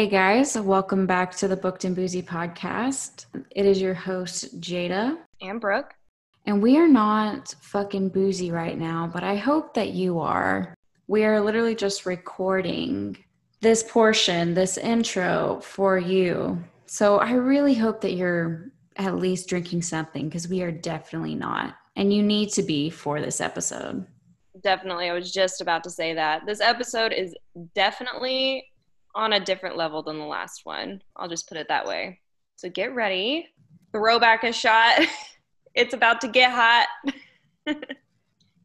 Hey guys, welcome back to the Booked and Boozy podcast. It is your host, Jada. And Brooke. And we are not fucking boozy right now, but I hope that you are. We are literally just recording this portion, this intro for you. So I really hope that you're at least drinking something because we are definitely not. And you need to be for this episode. Definitely. I was just about to say that. This episode is definitely on a different level than the last one. I'll just put it that way. So get ready. Throw back a shot. it's about to get hot.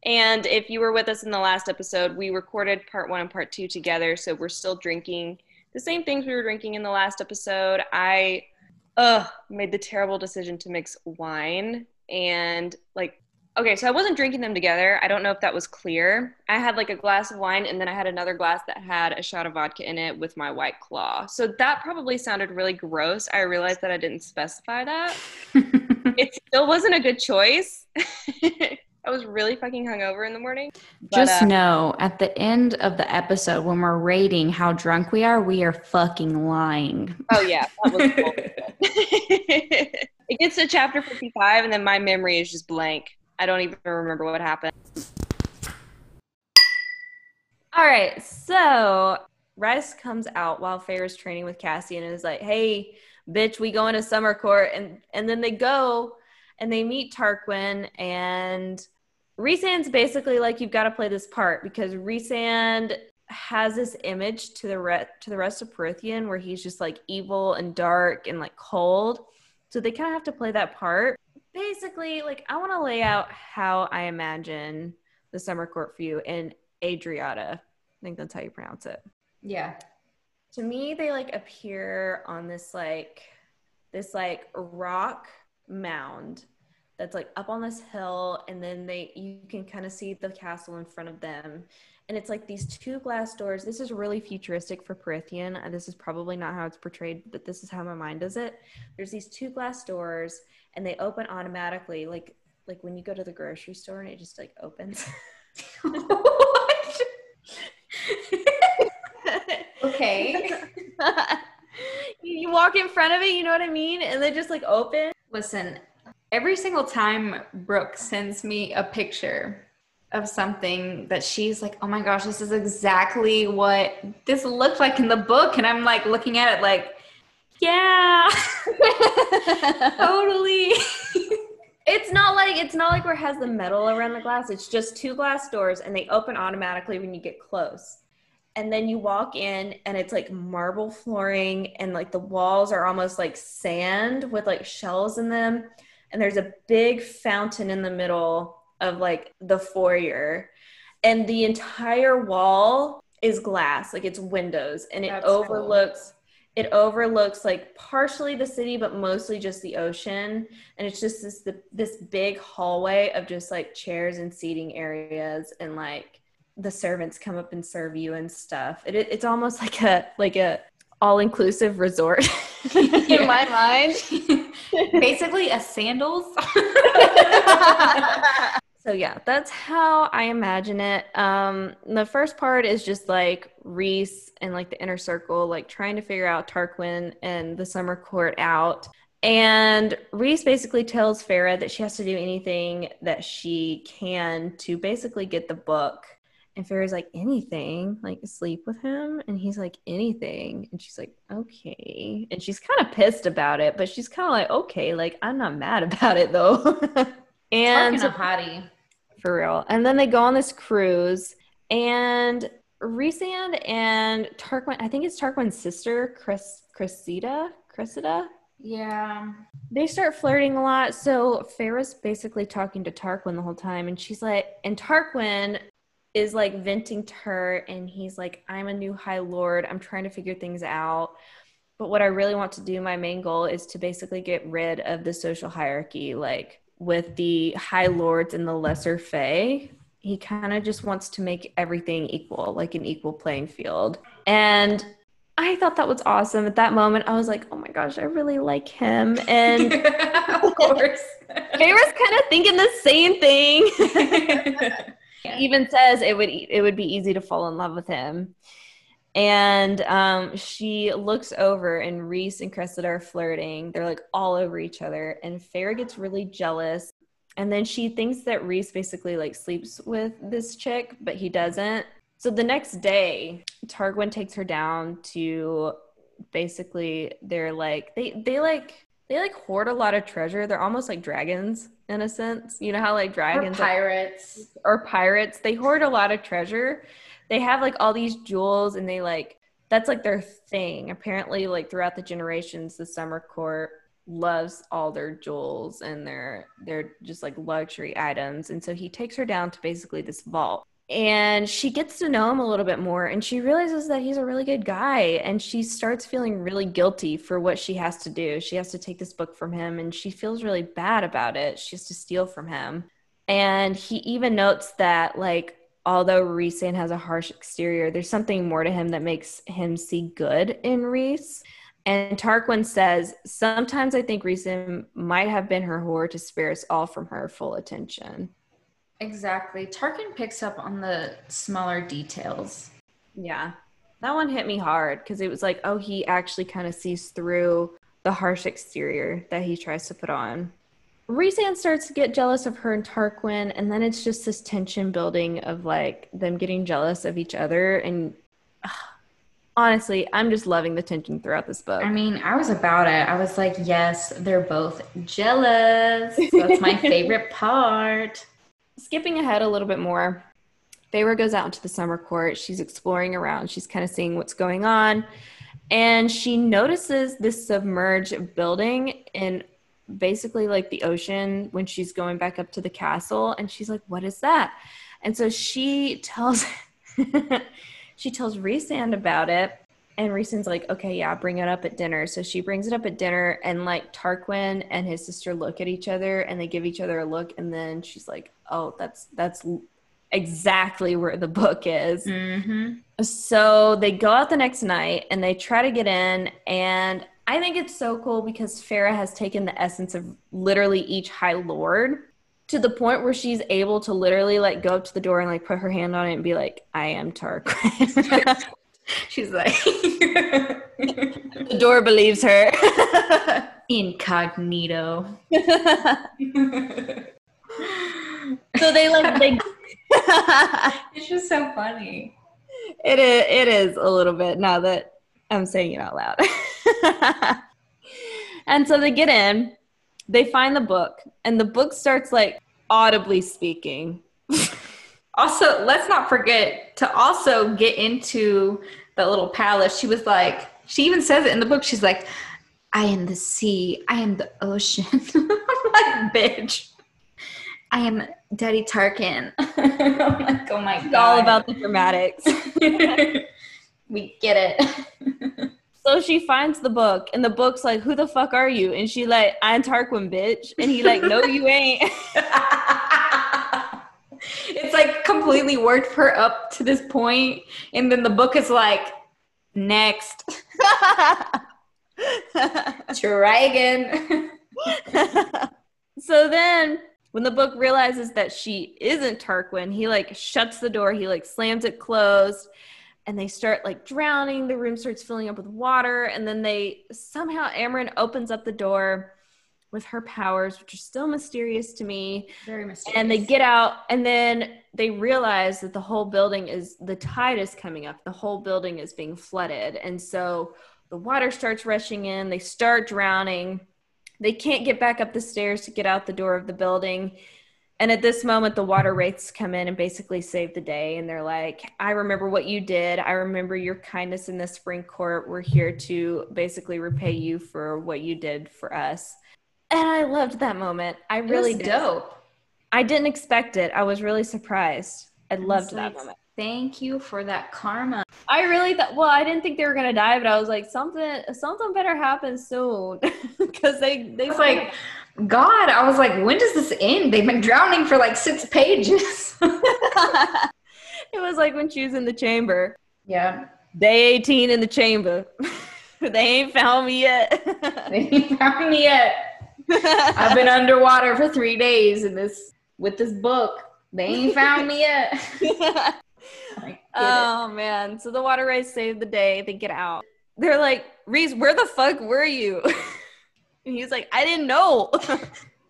and if you were with us in the last episode, we recorded part one and part two together. So we're still drinking the same things we were drinking in the last episode. I uh, made the terrible decision to mix wine and like Okay, so I wasn't drinking them together. I don't know if that was clear. I had like a glass of wine and then I had another glass that had a shot of vodka in it with my white claw. So that probably sounded really gross. I realized that I didn't specify that. it still wasn't a good choice. I was really fucking hungover in the morning. But, Just uh, know at the end of the episode, when we're rating how drunk we are, we are fucking lying. Oh, yeah. That was it gets to chapter 55, and then my memory is just blank. I don't even remember what happened. All right, so Rice comes out while Fair is training with Cassie and is like, "Hey, bitch, we go into summer court," and and then they go and they meet Tarquin and Rhysand's basically like, "You've got to play this part because Rhysand has this image to the re- to the rest of Prythian where he's just like evil and dark and like cold." So they kind of have to play that part basically, like I want to lay out how I imagine the summer court for you in Adriata. I think that's how you pronounce it. Yeah. To me, they like appear on this like this like rock mound that's like up on this hill and then they you can kind of see the castle in front of them and it's like these two glass doors. This is really futuristic for Prythian this is probably not how it's portrayed but this is how my mind does it. There's these two glass doors and they open automatically like like when you go to the grocery store and it just like opens. Okay. You, you walk in front of it you know what i mean? And they just like open. Listen every single time brooke sends me a picture of something that she's like oh my gosh this is exactly what this looked like in the book and i'm like looking at it like yeah. totally. it's not like it's not like where it has the metal around the glass. It's just two glass doors and they open automatically when you get close. And then you walk in and it's like marble flooring and like the walls are almost like sand with like shells in them. And there's a big fountain in the middle of like the foyer. And the entire wall is glass, like it's windows, and it That's overlooks it overlooks like partially the city but mostly just the ocean and it's just this the, this big hallway of just like chairs and seating areas and like the servants come up and serve you and stuff. It, it it's almost like a like a all-inclusive resort. In my mind. Basically a sandals so yeah that's how i imagine it. Um the first part is just like Rhys and like the inner circle like trying to figure out tarquin and the summer court out. And Rhys basically tells Feyre that she has to do anything that she can to basically get the book. And Feyre's like anything? Like sleep with him? And he's like anything. And she's like okay. And she's kind of pissed about it but she's kind of like okay like i'm not mad about it though. And a hottie for real. And then they go on this cruise, and Rhysand and Tarquin, I think it's Tarquin's sister, Chris, Cresseida, Cresseida. Yeah. They start flirting a lot. So Feyre's basically talking to Tarquin the whole time, and she's like, and Tarquin is like venting to her, and he's like, I'm a new High Lord. I'm trying to figure things out. But what I really want to do, my main goal is to basically get rid of the social hierarchy. Like, with the high lords and the lesser fae he kind of just wants to make everything equal like an equal playing field. And i thought that was awesome. At that moment i was like oh my gosh i really like him. And of course. Feyre's kind of thinking the same thing. Even says it would it would be easy to fall in love with him And um, she looks over, and Rhys and Cresseida are flirting. They're like all over each other, and Feyre gets really jealous. And then she thinks that Rhys basically like sleeps with this chick, but he doesn't. So the next day, Tarquin takes her down to basically they're like they they like they like hoard a lot of treasure. They're almost like dragons in a sense. You know how like dragons or pirates are, or pirates, they hoard a lot of treasure. They have like all these jewels and they like that's like their thing. Apparently like throughout the generations the summer court loves all their jewels and their they're just like luxury items. And so he takes her down to basically this vault. And she gets to know him a little bit more and she realizes that he's a really good guy. And she starts feeling really guilty for what she has to do. She has to take this book from him and she feels really bad about it. She has to steal from him. And he even notes that like although Rhysand has a harsh exterior there's something more to him that makes him see good in Rhys and Tarquin says, Sometimes I think Rhysand might have been her whore to spare us all from her full attention. Exactly. Tarquin picks up on the smaller details. Yeah. That one hit me hard because it was like, oh, he actually kind of sees through the harsh exterior that he tries to put on. Rhysand starts to get jealous of her and Tarquin, and then it's just this tension building of like them getting jealous of each other. And uh, honestly, I'm just loving the tension throughout this book. I mean, I was about it. I was like, yes, they're both jealous. That's my favorite part skipping ahead a little bit more, Feyre goes out into the summer court. She's exploring around. She's kind of seeing what's going on. And she notices this submerged building in basically like the ocean when she's going back up to the castle. And she's like, What is that? And so she tells she tells Rhysand about it. And Rhysand's like, okay, yeah, bring it up at dinner. So she brings it up at dinner, and like Tarquin and his sister look at each other, and they give each other a look, and then she's like, oh, that's that's exactly where the book is. Mm-hmm. So they go out the next night, and they try to get in, and I think it's so cool because Feyre has taken the essence of literally each High Lord to the point where she's able to literally like go up to the door and like put her hand on it and be like, I am Tarquin. She's like, the door believes her. Incognito. so they like they. it's just so funny. It is. It is a little bit now that I'm saying it out loud. and so they get in. They find the book, and the book starts like audibly speaking also, let's not forget to also get into the little palace. She was like, she even says it in the book. She's like, I am the sea. I am the ocean. I'm like, bitch. I am Daddy Tarquin. I'm like, oh my god. It's all about the dramatics. We get it. so she finds the book, and the book's like, "Who the fuck are you?" And she like, "I'm Tarquin, bitch." And he like, "No, you ain't." it's like completely worked her up to this point, and then the book is like, next. Try again. so then when the book realizes that she isn't Tarquin, he like shuts the door, he like slams it closed, and they start like drowning. The room starts filling up with water, and then they somehow Amren opens up the door with her powers, which are still mysterious to me. Very mysterious. And they get out, and then they realize that the whole building is the tide is coming up. The whole building is being flooded, and so the water starts rushing in. They start drowning. They can't get back up the stairs to get out the door of the building. And at this moment, the water wraiths come in and basically save the day. And they're like, I remember what you did. I remember your kindness in the spring court. We're here to basically repay you for what you did for us and I loved that moment. I really did. dope. I didn't expect it. I was really surprised. I loved that like, moment. Thank you for that karma. I really thought. Well, I didn't think they were gonna die, but I was like, something, something better happen soon, because they, they was like, God. I was like, when does this end? They've been drowning for like six pages. it was like when she was in the chamber. Yeah. Day eighteen in the chamber. they ain't found me yet. they ain't found me yet. I've been underwater for three days in this with this book. They ain't found me yet. Oh man. So the water wraiths save the day. They get out. They're like, Rhys, where the fuck were you? and he's like, I didn't know.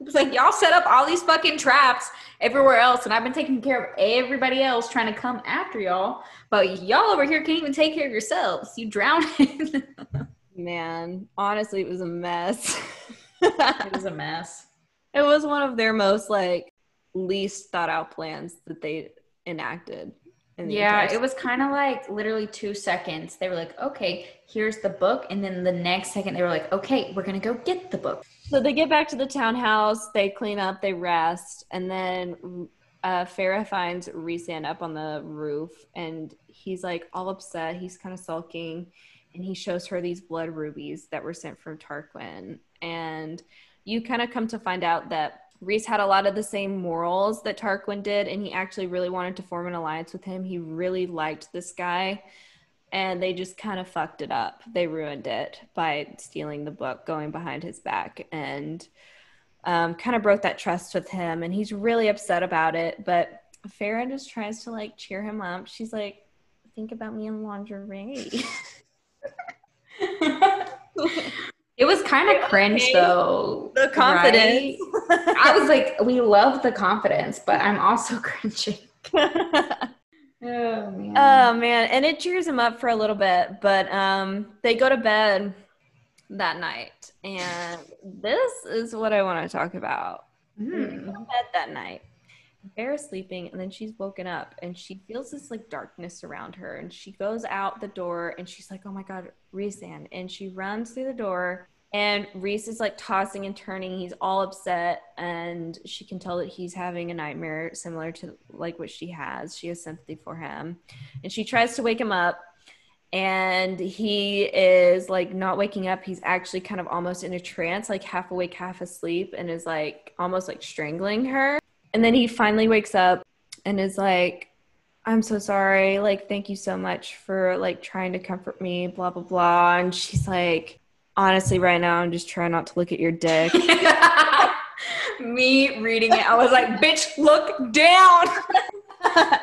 It's like y'all set up all these fucking traps everywhere else, and I've been taking care of everybody else trying to come after y'all. But y'all over here can't even take care of yourselves. You drowning. Man, honestly, it was a mess. it was a mess. It was one of their most like least thought out plans that they enacted. Yeah, it was kind of like literally two seconds. They were like, okay, here's the book. And then the next second, they were like, okay, we're going to go get the book. So they get back to the townhouse, they clean up, they rest. And then uh, Feyre finds Rhysand up on the roof and he's like all upset. He's kind of sulking. And he shows her these blood rubies that were sent from Tarquin. And you kind of come to find out that Rhys had a lot of the same morals that Tarquin did, and he actually really wanted to form an alliance with him. He really liked this guy, and they just kind of fucked it up. They ruined it by stealing the book, going behind his back, and um, kind of broke that trust with him. And he's really upset about it. But Feyre just tries to like cheer him up. She's like, "Think about me in lingerie." It was kind of cringe okay. though. The confidence. Right? I was like, we love the confidence, but I'm also cringing. oh man. Oh man. And it cheers him up for a little bit, but um they go to bed that night. And this is what I want to talk about. Mm. bed that night. Feyre's sleeping and then she's woken up and she feels this like darkness around her and she goes out the door and she's like, oh my God, Rhysand. And she runs through the door and Rhys is like tossing and turning. He's all upset and she can tell that he's having a nightmare similar to like what she has. She has sympathy for him and she tries to wake him up and he is like not waking up he's actually kind of almost in a trance like half awake half asleep and is like almost like strangling her and then he finally wakes up and is like, I'm so sorry. Like, thank you so much for like trying to comfort me, blah, blah, blah. And she's like, honestly, right now, I'm just trying not to look at your dick. me reading it, I was like, bitch, look down.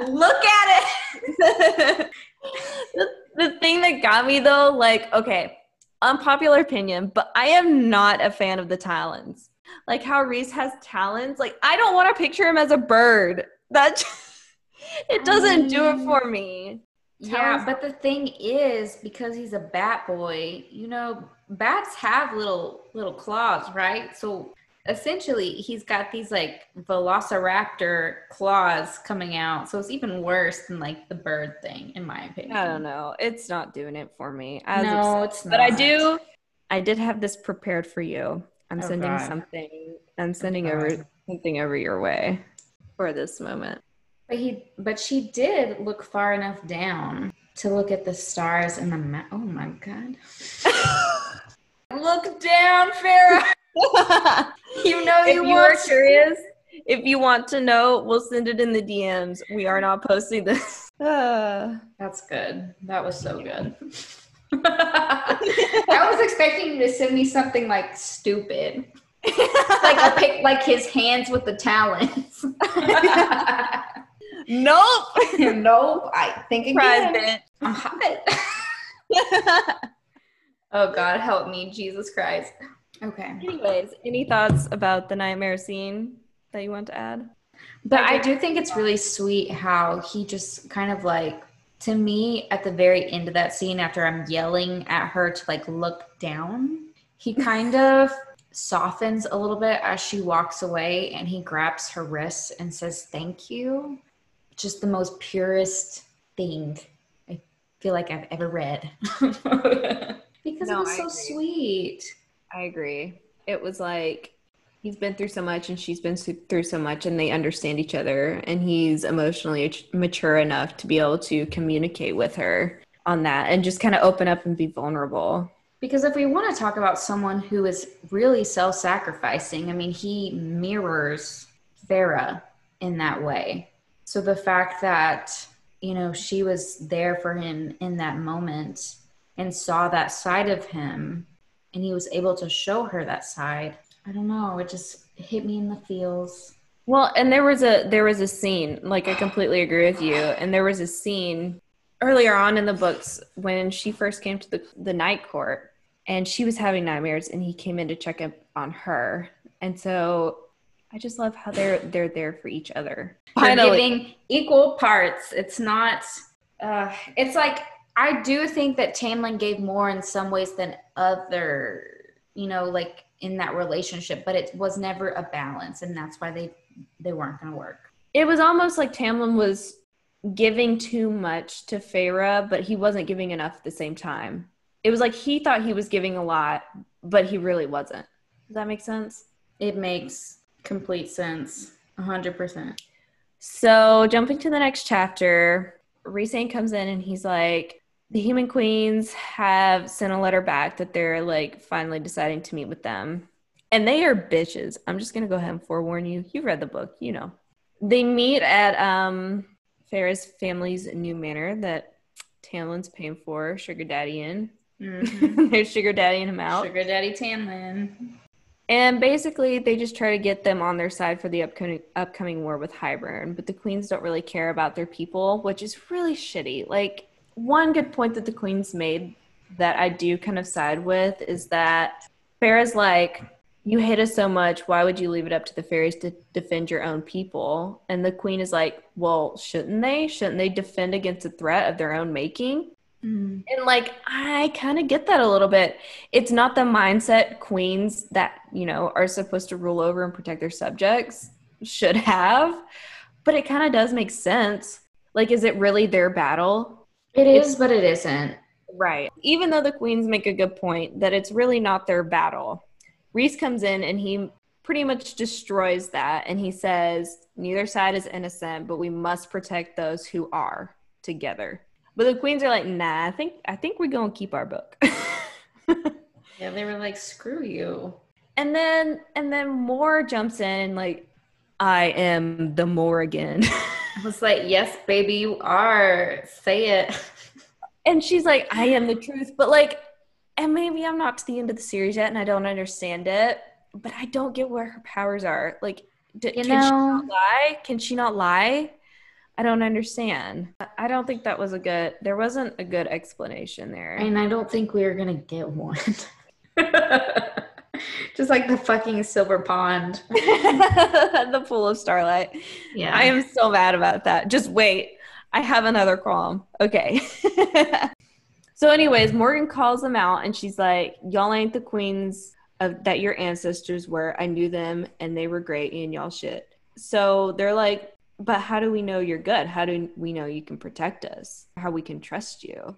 look at it. the, the thing that got me though, like, okay, unpopular opinion, but I am not a fan of the Talons like how Rhys has talons. Like I don't want to picture him as a bird. That it doesn't do it for um, me. Yeah, but the thing is, because he's a bat boy, you know, bats have little little claws, right? So essentially, he's got these like velociraptor claws coming out. So it's even worse than like the bird thing, in my opinion. I don't know. It's not doing it for me. no, it's not. But I do. I did have this prepared for you. I'm oh, sending God. something. I'm oh, sending oh, over something over your way for this moment. But he, but she did look far enough down to look at the stars and the ma- oh my God! look down, Feyre. you know if you, you are curious. If you want to know, we'll send it in the DMs. We are not posting this. That's good. That was so good. I was expecting you to send me something like stupid. like a pic like his hands with the talons. nope. nope. I think again. I'm hot. oh God, help me, Jesus Christ. Okay. Anyways, any thoughts about the nightmare scene that you want to add? But I do think it's really sweet how he just kind of like to me at the very end of that scene after i'm yelling at her to like look down he kind of softens a little bit as she walks away and he grabs her wrists and says thank you. Just the most purest thing i feel like i've ever read. Because no, it was so sweet. I agree. It was like he's been through so much and she's been through so much and they understand each other and he's emotionally mature enough to be able to communicate with her on that and just kind of open up and be vulnerable. Because if we want to talk about someone who is really self-sacrificing i mean he mirrors Feyre in that way. So the fact that you know she was there for him in that moment and saw that side of him and he was able to show her that side I don't know. It just hit me in the feels. Well, and there was a there was a scene, like I completely agree with you. And there was a scene earlier on in the books when she first came to the, the night court and she was having nightmares and he came in to check up on her. And so I just love how they're they're there for each other. They're giving equal parts. It's not uh it's like I do think that Tamlin gave more in some ways than other, you know, like in that relationship, but it was never a balance and that's why they they weren't going to work. It was almost like Tamlin was giving too much to Feyre, but he wasn't giving enough at the same time. It was like he thought he was giving a lot, but he really wasn't. Does that make sense? It makes complete sense. 100%. So, jumping to the next chapter, Rhysand comes in and he's like, the human queens have sent a letter back that they're like finally deciding to meet with them. And they are bitches. I'm just going to go ahead and forewarn you. You've read the book, you know. They meet at um Feyre's family's new manor that Tamlin's paying for, sugar daddy in. Mm-hmm. They're sugar daddying him out. Sugar daddy Tamlin. And basically, they just try to get them on their side for the upcoming upcoming war with Hybern. But the queens don't really care about their people, which is really shitty. Like one good point that the queens made that I do kind of side with is that Feyre's like, you hate us so much. Why would you leave it up to the fairies to defend your own people? And the queen is like, well, shouldn't they? Shouldn't they defend against a threat of their own making? Mm. And like, I kind of get that a little bit. It's not the mindset queens that, you know, are supposed to rule over and protect their subjects should have, but it kind of does make sense. Like, is it really their battle? It is, it's, but it isn't. Right. Even though the queens make a good point that it's really not their battle Rhys comes in and he pretty much destroys that and he says neither side is innocent but we must protect those who are together. But the queens are like nah i think i think we're gonna keep our book. Yeah they were like screw you. And then and then Mor jumps in and like i am the morrigan i was like yes baby you are. Say it and she's like i am the truth but like and maybe I'm not to the end of the series yet and I don't understand it, but I don't get where her powers are. Like, d- can know, she not lie? Can she not lie? I don't understand. I don't think that was a good. There wasn't a good explanation there, and I don't think we are gonna get one. Just like the fucking silver pond, the pool of starlight. Yeah, I am so mad about that. Just wait, I have another qualm. Okay. So, anyways, Morrigan calls them out and she's like, Y'all ain't the queens of, that your ancestors were. I knew them and they were great and y'all shit. So they're like, But how do we know you're good? How do we know you can protect us? How we can trust you?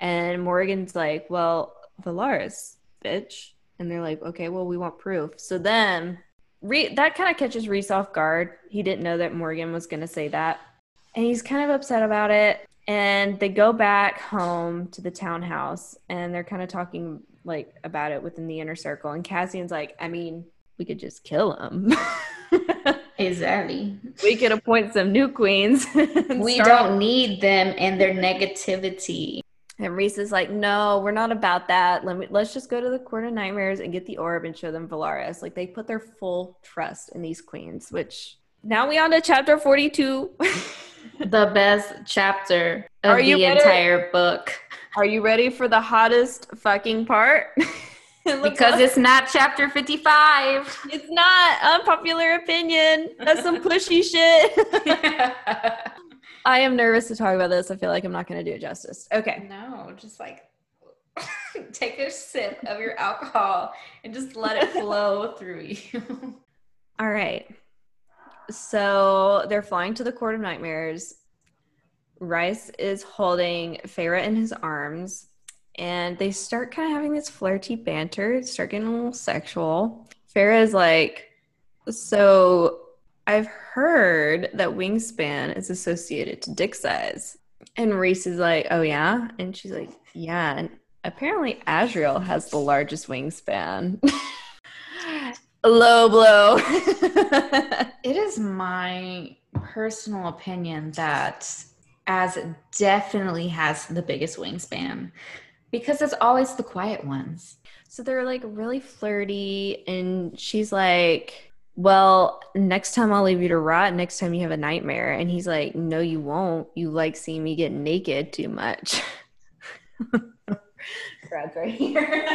And Morrigan's like, Well, Velaris, bitch. And they're like, Okay, well, we want proof. So then Re- that kind of catches Rhys off guard. He didn't know that Morrigan was going to say that. And he's kind of upset about it and they go back home to the townhouse and they're kind of talking like about it within the inner circle and cassian's like i mean we could just kill him exactly we could appoint some new queens we don't need them and their negativity and Rhys is like, no, we're not about that. Let me let's just go to the court of nightmares and get the orb and show them Velaris. Like they put their full trust in these queens, which now we on to chapter 42. the best chapter of Are the entire book. Are you ready for the hottest fucking part? because it's not chapter 55. It's not unpopular opinion. That's some pushy shit. I am nervous to talk about this. I feel like I'm not going to do it justice. Okay. No, just like take a sip of your alcohol and just let it flow through you. All right. So they're flying to the Court of Nightmares. Rice is holding Feyre in his arms, and they start kind of having this flirty banter, start getting a little sexual. Feyre is like, So I've heard that wingspan is associated to dick size. And Rhys is like, Oh, yeah? And she's like, Yeah. And apparently, Azriel has the largest wingspan. low blow. it is my personal opinion that Az definitely has the biggest wingspan because it's always the quiet ones. So they're like really flirty, and she's like, well, next time I'll leave you to rot. Next time you have a nightmare. And he's like, no, you won't. You like seeing me get naked too much. Brad's right here.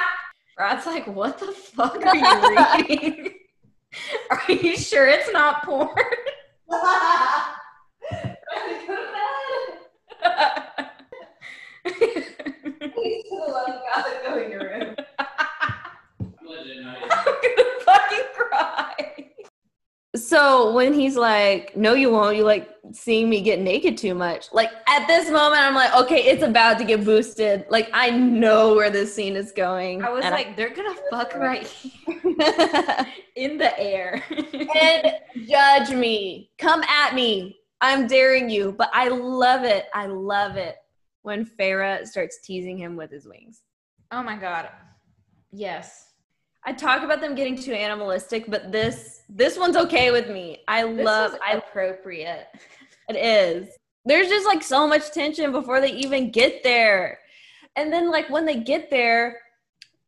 Brad's like, what the fuck are you reading? are you sure it's not porn? Please, for the love of God, go in your room. I'm gonna fucking cry. So when he's like, "No, you won't," you like seeing me get naked too much. Like at this moment, I'm like, "Okay, it's about to get boosted." Like I know where this scene is going. I was like, they're gonna fuck right here in the air. and judge me, come at me. I'm daring you. But I love it. I love it when Feyre starts teasing him with his wings. oh my god. Yes. I talk about them getting too animalistic, but this this one's okay with me. I This love I appropriate. It is. There's just like so much tension before they even get there. And then like when they get there,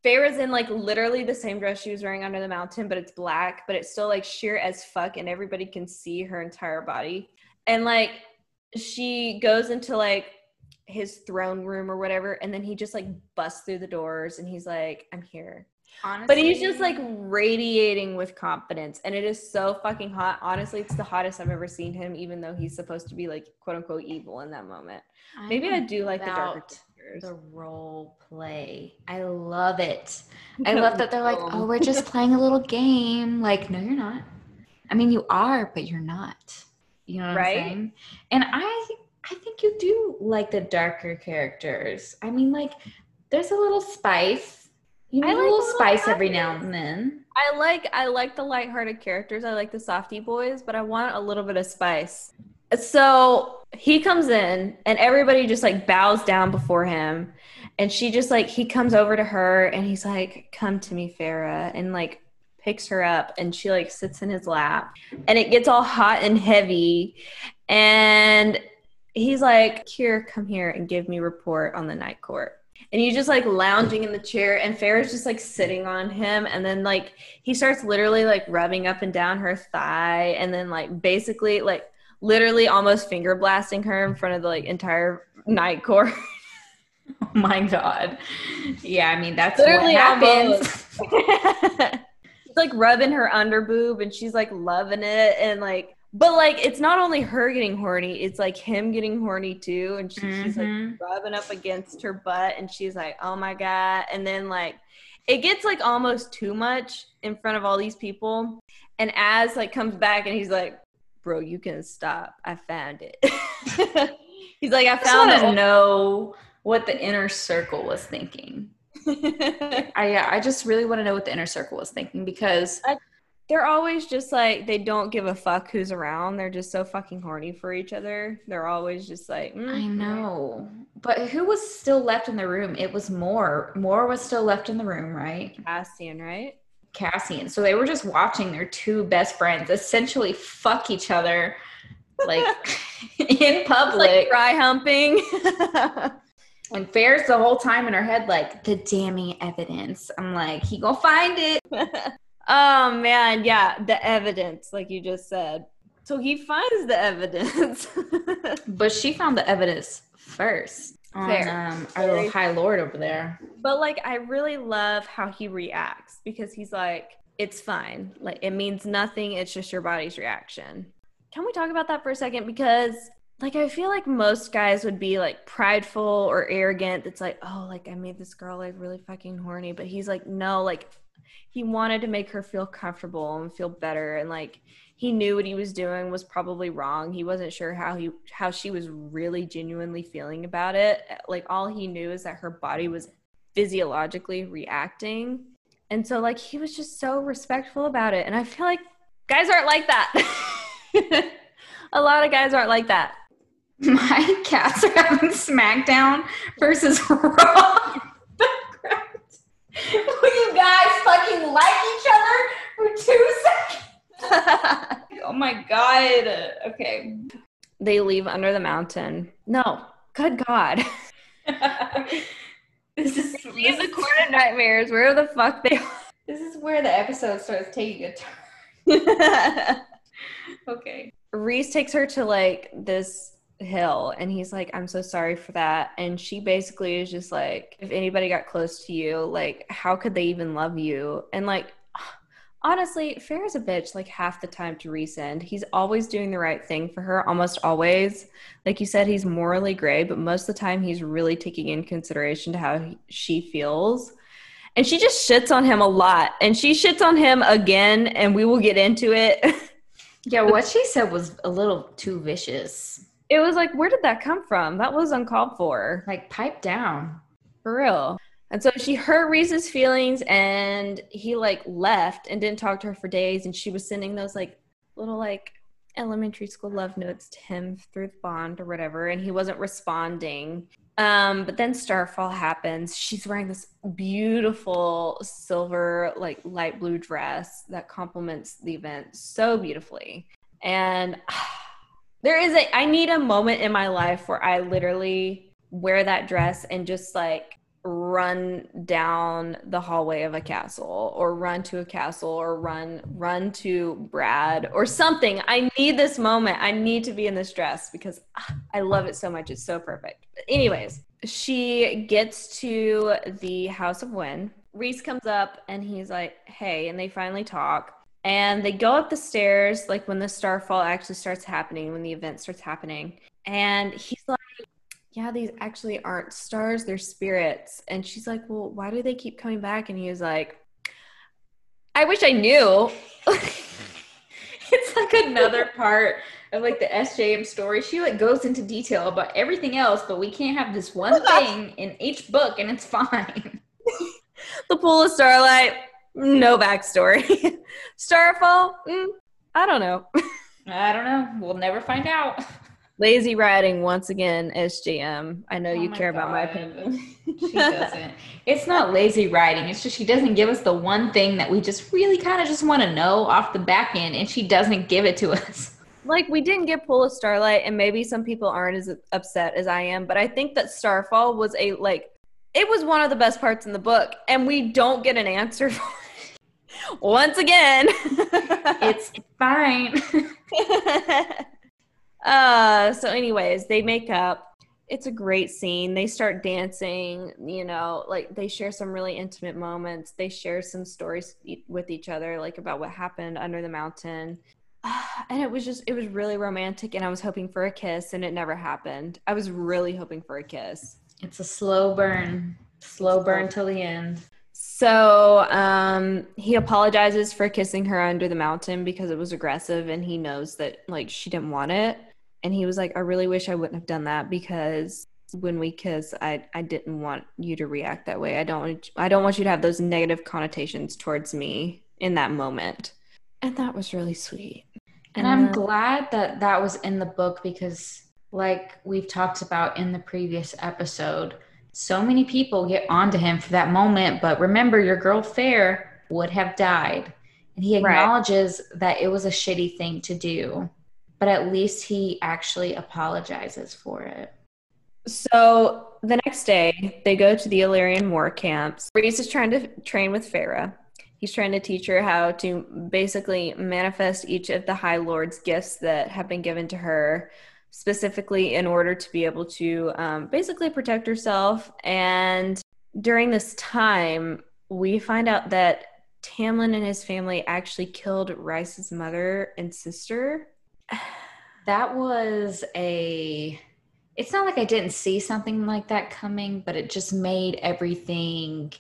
Feyre's in like literally the same dress she was wearing under the mountain, but it's black, but it's still like sheer as fuck and everybody can see her entire body. And like she goes into like his throne room or whatever, and then he just like busts through the doors and he's like, I'm here. Honestly, But he's just like radiating with confidence, and it is so fucking hot. Honestly, it's the hottest I've ever seen him, even though he's supposed to be like quote unquote evil in that moment. I'm Maybe I do like the darker characters. the role play. I love it. I love that they're like, oh, we're just playing a little game. Like, no, you're not. I mean, you are, but you're not. You know what Right? I'm saying? And I, I think you do like the darker characters. I mean, like, there's a little spice. You I need like a little a little spice every now and then. I like I like the lighthearted characters. I like the softy boys, but I want a little bit of spice. So he comes in and everybody just like bows down before him. And she just like he comes over to her and he's like, Come to me, Feyre, and like picks her up and she like sits in his lap and it gets all hot and heavy. And he's like, Here, come here and give me report on the night court. And he's just like lounging in the chair, and Feyre's just like sitting on him. And then like he starts literally like rubbing up and down her thigh, and then like basically like literally almost finger blasting her in front of the like entire night court. Oh my god. Yeah, I mean that's Literally what happens. He's like rubbing her under boob, and she's like loving it, and like. But like, it's not only her getting horny; it's like him getting horny too, and she, she's like Mhm. rubbing up against her butt and she's like oh my god and then like it gets like almost too much in front of all these people and as like comes back and he's like bro you can stop i found it he's like i I found want to it know what the inner circle was thinking. I yeah, I just really want to know what the inner circle was thinking because they're always just like they don't give a fuck who's around they're just so fucking horny for each other they're always just like mm, I know. But who was still left in the room? It was Mor. Mor was still left in the room, right? Cassian, right Cassian. So they were just watching their two best friends essentially fuck each other like in public. like dry humping and Fair's the whole time in her head like the damning evidence. I'm like, he gonna find it. Oh man, yeah, the evidence, like you just said. So he finds the evidence. But she found the evidence first on Fair. um, our little high lord over there. but like I really love how he reacts because he's like, it's fine. Like it means nothing, it's just your body's reaction. Can we talk about that for a second? Because like I feel like most guys would be like prideful or arrogant. It's like, oh, like I made this girl like really fucking horny. But he's like, no, like he wanted to make her feel comfortable and feel better and like he knew what he was doing was probably wrong. He wasn't sure how he how she was really genuinely feeling about it. Like all he knew is that her body was physiologically reacting. And so like he was just so respectful about it. And I feel like guys aren't like that. A lot of guys aren't like that. My cats are having SmackDown versus Raw. Background. Will you guys fucking like each other for two seconds? oh my god. Okay. they leave under the mountain. No, good God. this is Leave the court of nightmares. Where the fuck they are. this is where the episode starts taking a turn. okay. Rhys takes her to like this hill and he's like, I'm so sorry for that. And she basically is just like, if anybody got close to you, like, how could they even love you? And like, honestly, fair is a bitch like half the time to Rhysand. He's always doing the right thing for her, almost always. Like you said, he's morally gray, but most of the time he's really taking in consideration to how he, she feels. And she just shits on him a lot. And she shits on him again, and we will get into it. yeah, what she said was a little too vicious. It was like, where did that come from? That was uncalled for. Like, pipe down. For real. And so she hurt Rhys's feelings and he like left and didn't talk to her for days. And she was sending those like little like elementary school love notes to him through the bond or whatever. And he wasn't responding. Um, but then Starfall happens. She's wearing this beautiful silver, like light blue dress that complements the event so beautifully. And there is a, I need a moment in my life where I literally wear that dress and just like run down the hallway of a castle or run to a castle or run run to Brad or something. I need this moment. I need to be in this dress because ah, I love it so much. It's so perfect. But anyways, she gets to the House of Wind. Rhys comes up and he's like, "Hey," and they finally talk. And they go up the stairs like when the starfall actually starts happening, when the event starts happening. And he's like yeah, these actually aren't stars, they're spirits. And she's like, well, why do they keep coming back? And he was like, I wish I knew. it's like another part of like the SJM story. She like goes into detail about everything else, but we can't have this one thing in each book and it's fine. the pool of starlight, no backstory. Starfall, mm, I don't know. I don't know. We'll never find out. Lazy writing once again, SJM. I know oh you care God. about my opinion. she doesn't. It's not lazy writing. It's just she doesn't give us the one thing that we just really kind of just want to know off the back end, and she doesn't give it to us. Like we didn't get Pool of Starlight, and maybe some people aren't as upset as I am, but I think that Starfall was a like it was one of the best parts in the book, and we don't get an answer for it. Once again, it's fine. Uh, so, anyways, they make up. It's a great scene. They start dancing, you know, like they share some really intimate moments. They share some stories with each other, like about what happened under the mountain. And it was just, it was really romantic. And I was hoping for a kiss, and it never happened. I was really hoping for a kiss. It's a slow burn, slow burn till the end. So um, he apologizes for kissing her under the mountain because it was aggressive, and he knows that like she didn't want it. And he was like i really wish i wouldn't have done that because when we kiss i i didn't want you to react that way. I don't i don't want you to have those negative connotations towards me in that moment. And that was really sweet. And i'm glad that that was in the book because like we've talked about in the previous episode so many people get onto him for that moment but remember your girl fair would have died and he acknowledges right. that it was a shitty thing to do but at least he actually apologizes for it. So the next day, they go to the Illyrian war camps. Rhys is trying to train with Feyre. He's trying to teach her how to basically manifest each of the High Lord's gifts that have been given to her, specifically in order to be able to um, basically protect herself. And during this time, we find out that Tamlin and his family actually killed Rice's mother and sister that was a it's not like I didn't see something like that coming, but it just made everything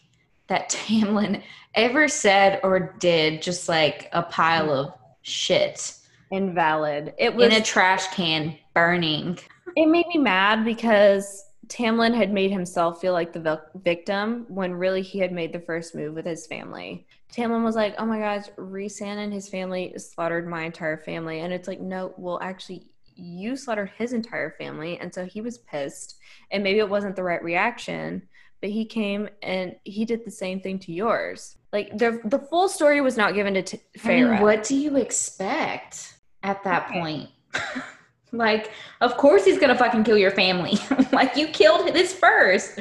that Tamlin ever said or did just like a pile of shit. Invalid. It was in a trash can burning. It made me mad because Tamlin had made himself feel like the victim when really he had made the first move with his family. Tamlin was like, "Oh my gosh, Rhysand and his family slaughtered my entire family," and it's like, no, well, actually, you slaughtered his entire family, and so he was pissed, and maybe it wasn't the right reaction, but he came and he did the same thing to yours. Like the the full story was not given to T- Feyre. I mean, what do you expect at that okay. point? Like, of course he's gonna fucking kill your family. like you killed this first.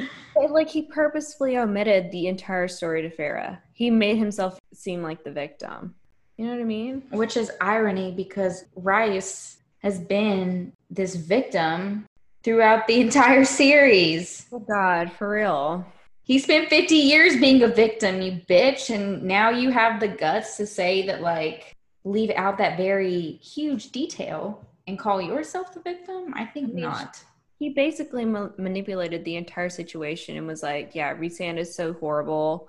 like he purposefully omitted the entire story to Feyre. He made himself seem like the victim. You know what I mean? Which is irony because Rice has been this victim throughout the entire series. Oh God, for real. He spent 50 years being a victim, you bitch, and now you have the guts to say that like leave out that very huge detail and call yourself the victim? I think I mean, not. He basically ma- manipulated the entire situation and was like, "Yeah, Rhysand is so horrible.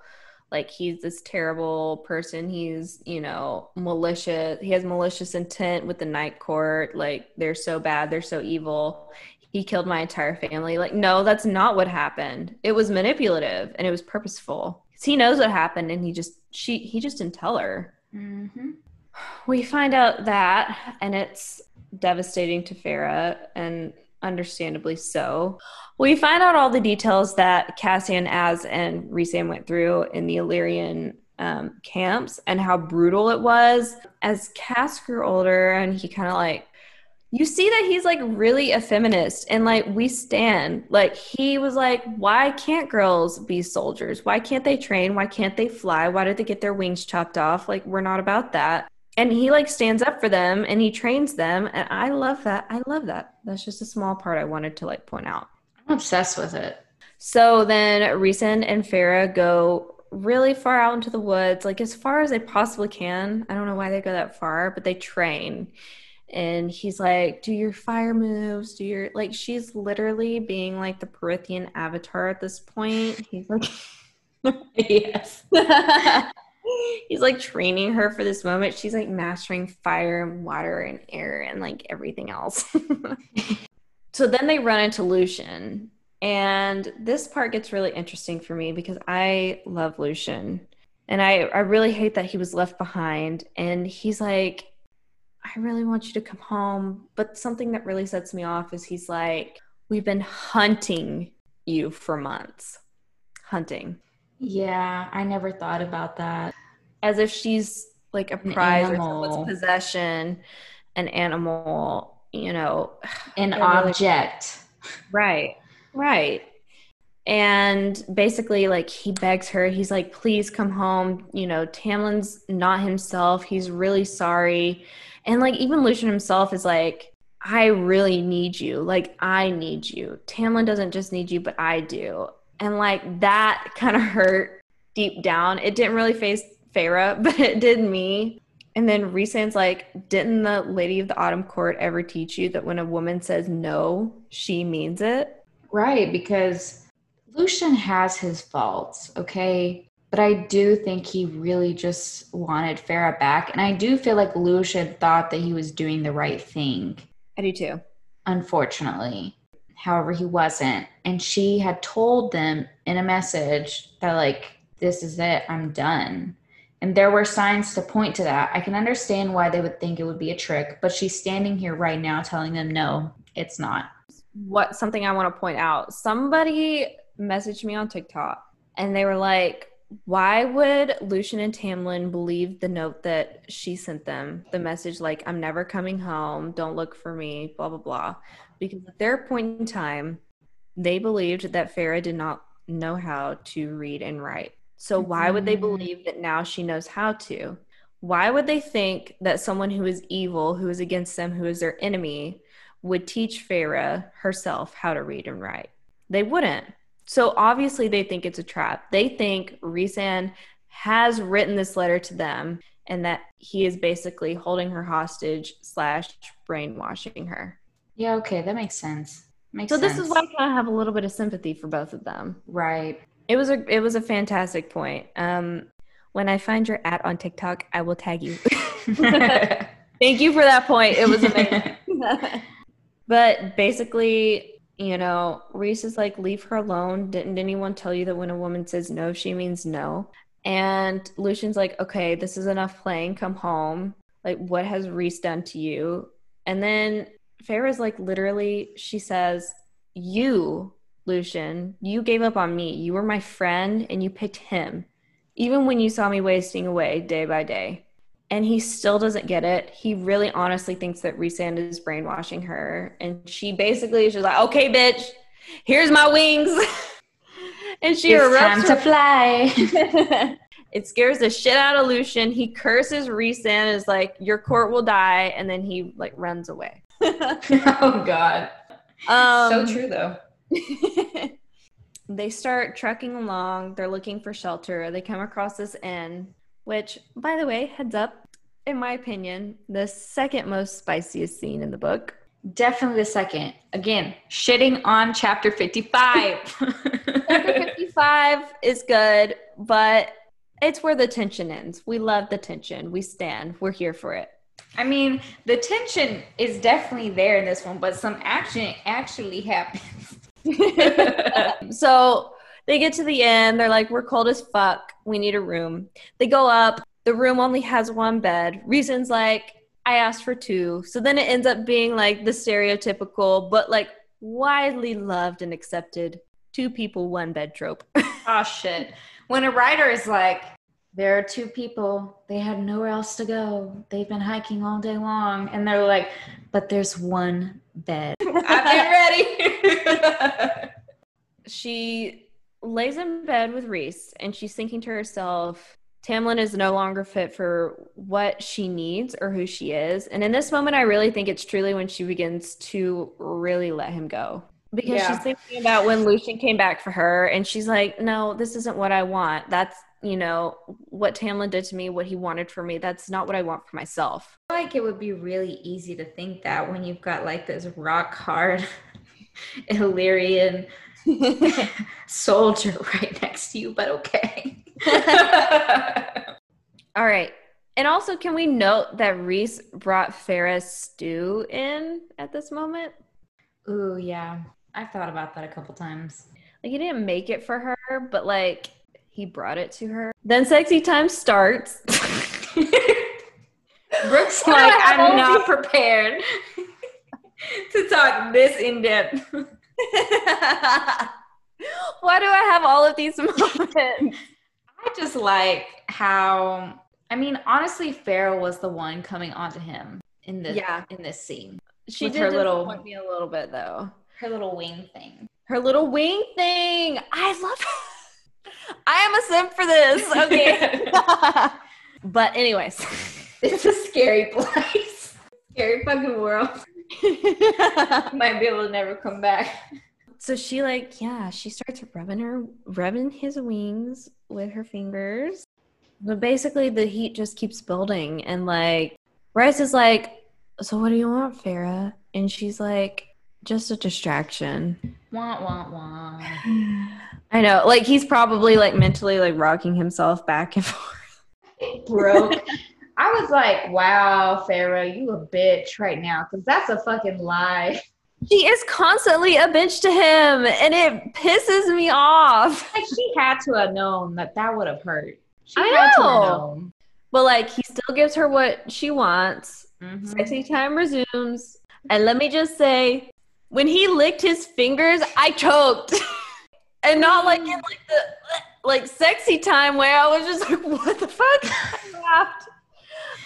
Like he's this terrible person. He's, you know, malicious. He has malicious intent with the Night Court. Like they're so bad. They're so evil. He killed my entire family. Like no, that's not what happened. It was manipulative and it was purposeful. He knows what happened and he just she he just didn't tell her. Mm-hmm. We find out that, and it's devastating to Feyre, and understandably so. We find out all the details that Cassian, Az, and Rhysand went through in the Illyrian um, camps and how brutal it was. As Cass grew older, and he kind of like you see that he's like really a feminist and like we stand. Like he was like why can't girls be soldiers? Why can't they train? Why can't they fly? Why did they get their wings chopped off? Like we're not about that and he like stands up for them and he trains them. And i love that. I love that. That's just a small part i wanted to like point out. I'm obsessed with it. So then Rhysand and Feyre go really far out into the woods like as far as they possibly can. I don't know why they go that far but they train. And he's like do your fire moves. Do your like she's literally being like the Prythian avatar at this point. He's like yes he's like training her for this moment. She's like mastering fire and water and air and like everything else. so then they run into Lucien. And this part gets really interesting for me because I love Lucien. And I, I really hate that he was left behind. And he's like, I really want you to come home. But something that really sets me off is he's like, We've been hunting you for months. Hunting. Yeah, I never thought about that. As if she's like a prize or someone's possession, an animal, you know, an object. Right, right. And basically, like, he begs her, he's like, please come home. You know, Tamlin's not himself. He's really sorry. And, like, even Lucien himself is like, I really need you. Like, I need you. Tamlin doesn't just need you, but I do. And like that kind of hurt deep down. It didn't really face Feyre, but it did me. And then Rhysand's like, didn't the Lady of the Autumn Court ever teach you that when a woman says no, she means it? Right, because Lucien has his faults, okay? But I do think he really just wanted Feyre back. And I do feel like Lucien thought that he was doing the right thing. I do too. Unfortunately. However, he wasn't. And she had told them in a message that, like, this is it, I'm done. And there were signs to point to that. I can understand why they would think it would be a trick, but she's standing here right now telling them, no, it's not. What something I want to point out somebody messaged me on TikTok and they were like, why would Lucien and Tamlin believe the note that she sent them? The message, like, I'm never coming home, don't look for me, blah, blah, blah because at their point in time, they believed that Feyre did not know how to read and write. So why would they mm-hmm. believe that now she knows how to? Why would they think that someone who is evil, who is against them, who is their enemy, would teach Feyre herself how to read and write? They wouldn't. So obviously they think it's a trap. They think Rhysand has written this letter to them and that he is basically holding her hostage slash brainwashing her. Yeah, okay, that makes sense. Makes so sense. this is why I kind of have a little bit of sympathy for both of them. Right. It was a it was a fantastic point. Um, when I find your at on TikTok, I will tag you. Thank you for that point. It was amazing. but basically, you know, Rhys is like, leave her alone. Didn't anyone tell you that when a woman says no, she means no? And Lucien's like, okay, this is enough playing. Come home. Like, what has Rhys done to you? And then Feyre's like literally, she says, You, Lucien, you gave up on me. You were my friend and you picked him, even when you saw me wasting away day by day. And he still doesn't get it. He really honestly thinks that Rhysand is brainwashing her. And she basically is just like, okay, bitch, here's my wings. and she it's erupts time to her- fly. it scares the shit out of Lucien. He curses Rhys and is like, "Your court will die," and then he like runs away. oh God. um, so true though. they start trekking along. They're looking for shelter. They come across this inn, which, by the way, heads up, in my opinion, the second most spiciest scene in the book. Definitely the second. Again, shitting on chapter 55. Chapter 55 is good, but it's where the tension ends. We love the tension. We stand. We're here for it. I mean, the tension is definitely there in this one, but some action actually happens. so they get to the end. They're like, we're cold as fuck. We need a room. They go up. The room only has one bed. Rhysand's like, I asked for two. So then it ends up being like the stereotypical, but like widely loved and accepted two people, one bed trope. oh shit. When a writer is like, there are two people, they had nowhere else to go. They've been hiking all day long. And they're like, but there's one bed. I've been ready. she lays in bed with Rhys and she's thinking to herself, Tamlin is no longer fit for what she needs or who she is. And in this moment, I really think it's truly when she begins to really let him go. Because Yeah. she's thinking about when Lucien came back for her and she's like, no, this isn't what I want. That's, you know, what Tamlin did to me, what he wanted for me. That's not what I want for myself. feel like it would be really easy to think that when you've got like this rock hard Illyrian soldier right next to you, but okay. All right. And also, can we note that Rhys brought Feyre's stew in at this moment? Ooh, yeah. I've thought about that a couple times. Like, he didn't make it for her, but like, he brought it to her. Then sexy time starts. Brooke's like, I have all I'm not prepared to talk this in depth. Why do I have all of these moments? I just like how I mean, honestly, Feyre was the one coming onto him in this Yeah. in this scene. She With did her little me a little bit though. Her little wing thing. Her little wing thing. I love. I am a simp for this. Okay. but anyways. It's a scary place. Scary fucking world. Might be able to never come back. so she like yeah she starts rubbing her rubbing his wings with her fingers but basically the heat just keeps building and like Rhys is like so what do you want Feyre and she's like just a distraction Wah wah wah. i know like he's probably like mentally like rocking himself back and forth Broke. I was like, wow, Feyre, you a bitch right now. Because that's a fucking lie. she is constantly a bitch to him and it pisses me off Like, she had to have known that that would have hurt. She I had to have know. known. but like he still gives her what she wants Mhm. Sexy time resumes. And let me just say, when he licked his fingers, I choked. and not like in like the like sexy time way. I was just like, what the fuck? I laughed.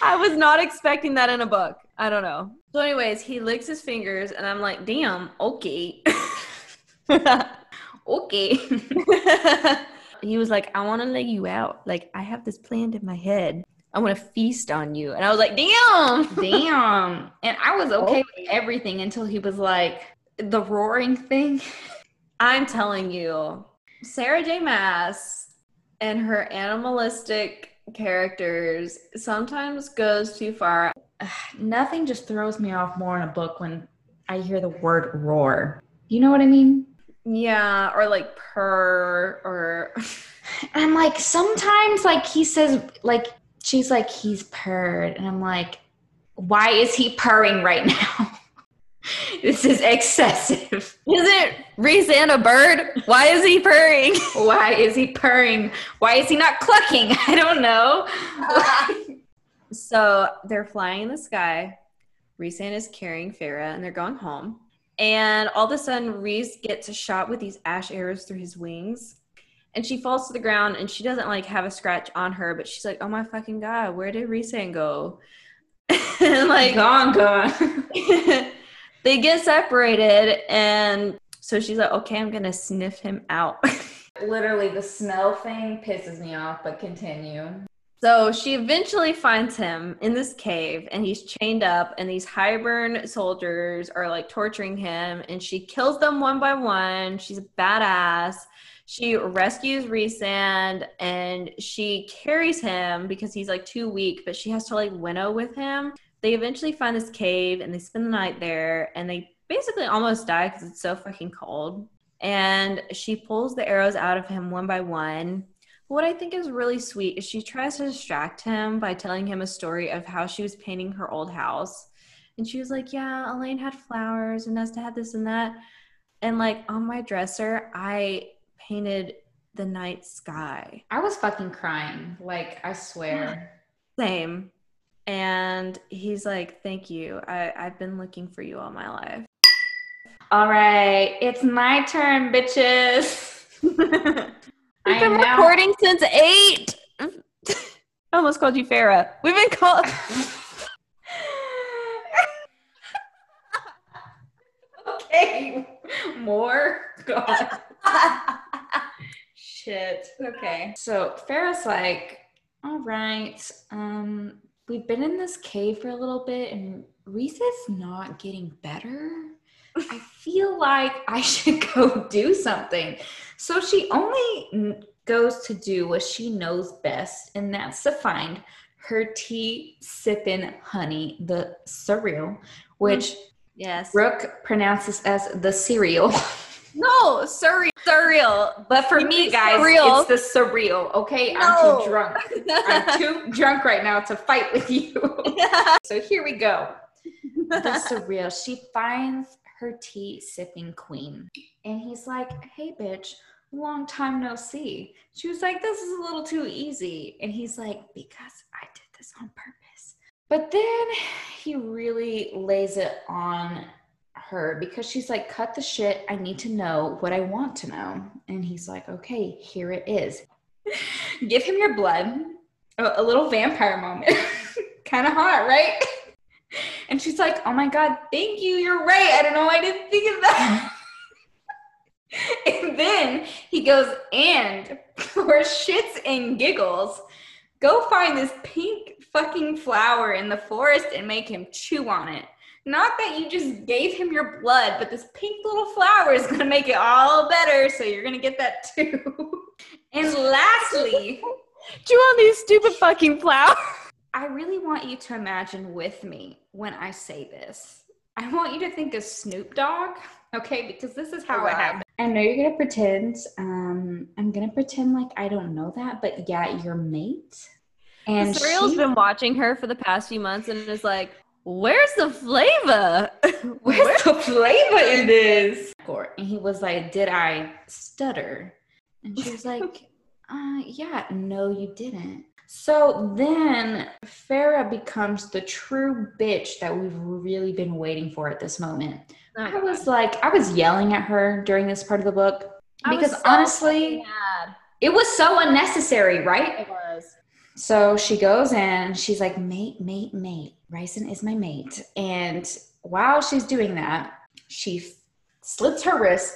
I was not expecting that in a book. I don't know. So, anyways, he licks his fingers, and I'm like, damn, okay. Okay. he was like, I want to lay you out. Like, I have this planned in my head. I want to feast on you. And I was like, damn. Damn. And I was okay with everything until he was like, the roaring thing. I'm telling you, Sarah J. Maas and her animalistic characters sometimes goes too far. Nothing just throws me off more in a book when I hear the word roar. You know what I mean? Yeah, or like purr or And I'm like, sometimes, like, he says, like, she's like, he's purred. And I'm like, why is he purring right now? this is excessive. is it Rhysand a bird? Why is he purring? Why is he purring? Why is he not clucking? I don't know. so they're flying in the sky. Rhysand is carrying Feyre and they're going home. And all of a sudden, Rhys gets a shot with these ash arrows through his wings. And she falls to the ground and she doesn't like have a scratch on her, but she's like, oh my fucking God, where did Rhysand go? and like, gone, gone. They get separated. And so she's like, okay, I'm to sniff him out. literally the smell thing pisses me off, but continue. So she eventually finds him in this cave and he's chained up and these Hybern soldiers are like torturing him and she kills them one by one. She's a badass. She rescues Rhysand and she carries him because he's like too weak, but she has to like winnow with him. They eventually find this cave and they spend the night there and they basically almost die because it's so fucking cold. And she pulls the arrows out of him one by one what I think is really sweet is she tries to distract him by telling him a story of how she was painting her old house. And she was like, Yeah, Elain had flowers and Nesta had this and that. And like on my dresser, I painted the night sky. I was fucking crying. Like, I swear. Same. And he's like, Thank you. I, I've been looking for you all my life. All right, it's my turn, bitches. We've been recording since eight. I almost called you Feyre. We've been called. okay, more. God. Shit. Okay. So Feyre's like, all right. Um, we've been in this cave for a little bit, and Rhys is not getting better. I feel like I should go do something. So she only goes to do what she knows best, and that's to find her tea sipping honey, the cereal, mm-hmm. which yes, Brooke pronounces as the cereal. No, cereal. Cereal. But for me, guys, cereal. it's the surreal. Okay, no. I'm too drunk. I'm too drunk right now to fight with you. so here we go. The cereal. She finds her tea sipping queen. And he's like, hey, bitch, long time no see. She was like, this is a little too easy. And he's like, because I did this on purpose. But then he really lays it on her because she's like, cut the shit. I need to know what I want to know. And he's like, okay, here it is. Give him your blood. A, a little vampire moment. kind of hot, right? And she's like, oh my God, thank you. You're right. I don't know. I didn't think of that. and then he goes, and for shits and giggles, go find this pink fucking flower in the forest and make him chew on it. Not that you just gave him your blood, but this pink little flower is gonna make it all better, so you're gonna get that too. and lastly, chew on these stupid fucking flowers. I really want you to imagine with me when I say this. I want you to think of Snoop Dogg, okay? Because this is how it happened. I know you're gonna pretend. Um, I'm gonna pretend like I don't know that, but yeah, your mate. And Suriel's she, been watching her for the past few months and is like, "Where's the flavor? Where's the flavor in this?" And he was like, "Did I stutter?" And she was like, uh, "Yeah, no, you didn't." So then Feyre becomes the true bitch that we've really been waiting for at this moment. Oh, I was God. like, I was yelling at her during this part of the book because so honestly, mad. it was so unnecessary, right? It was. So she goes in, she's like, mate, mate, mate. Rhysand is my mate. And while she's doing that, she slits her wrist,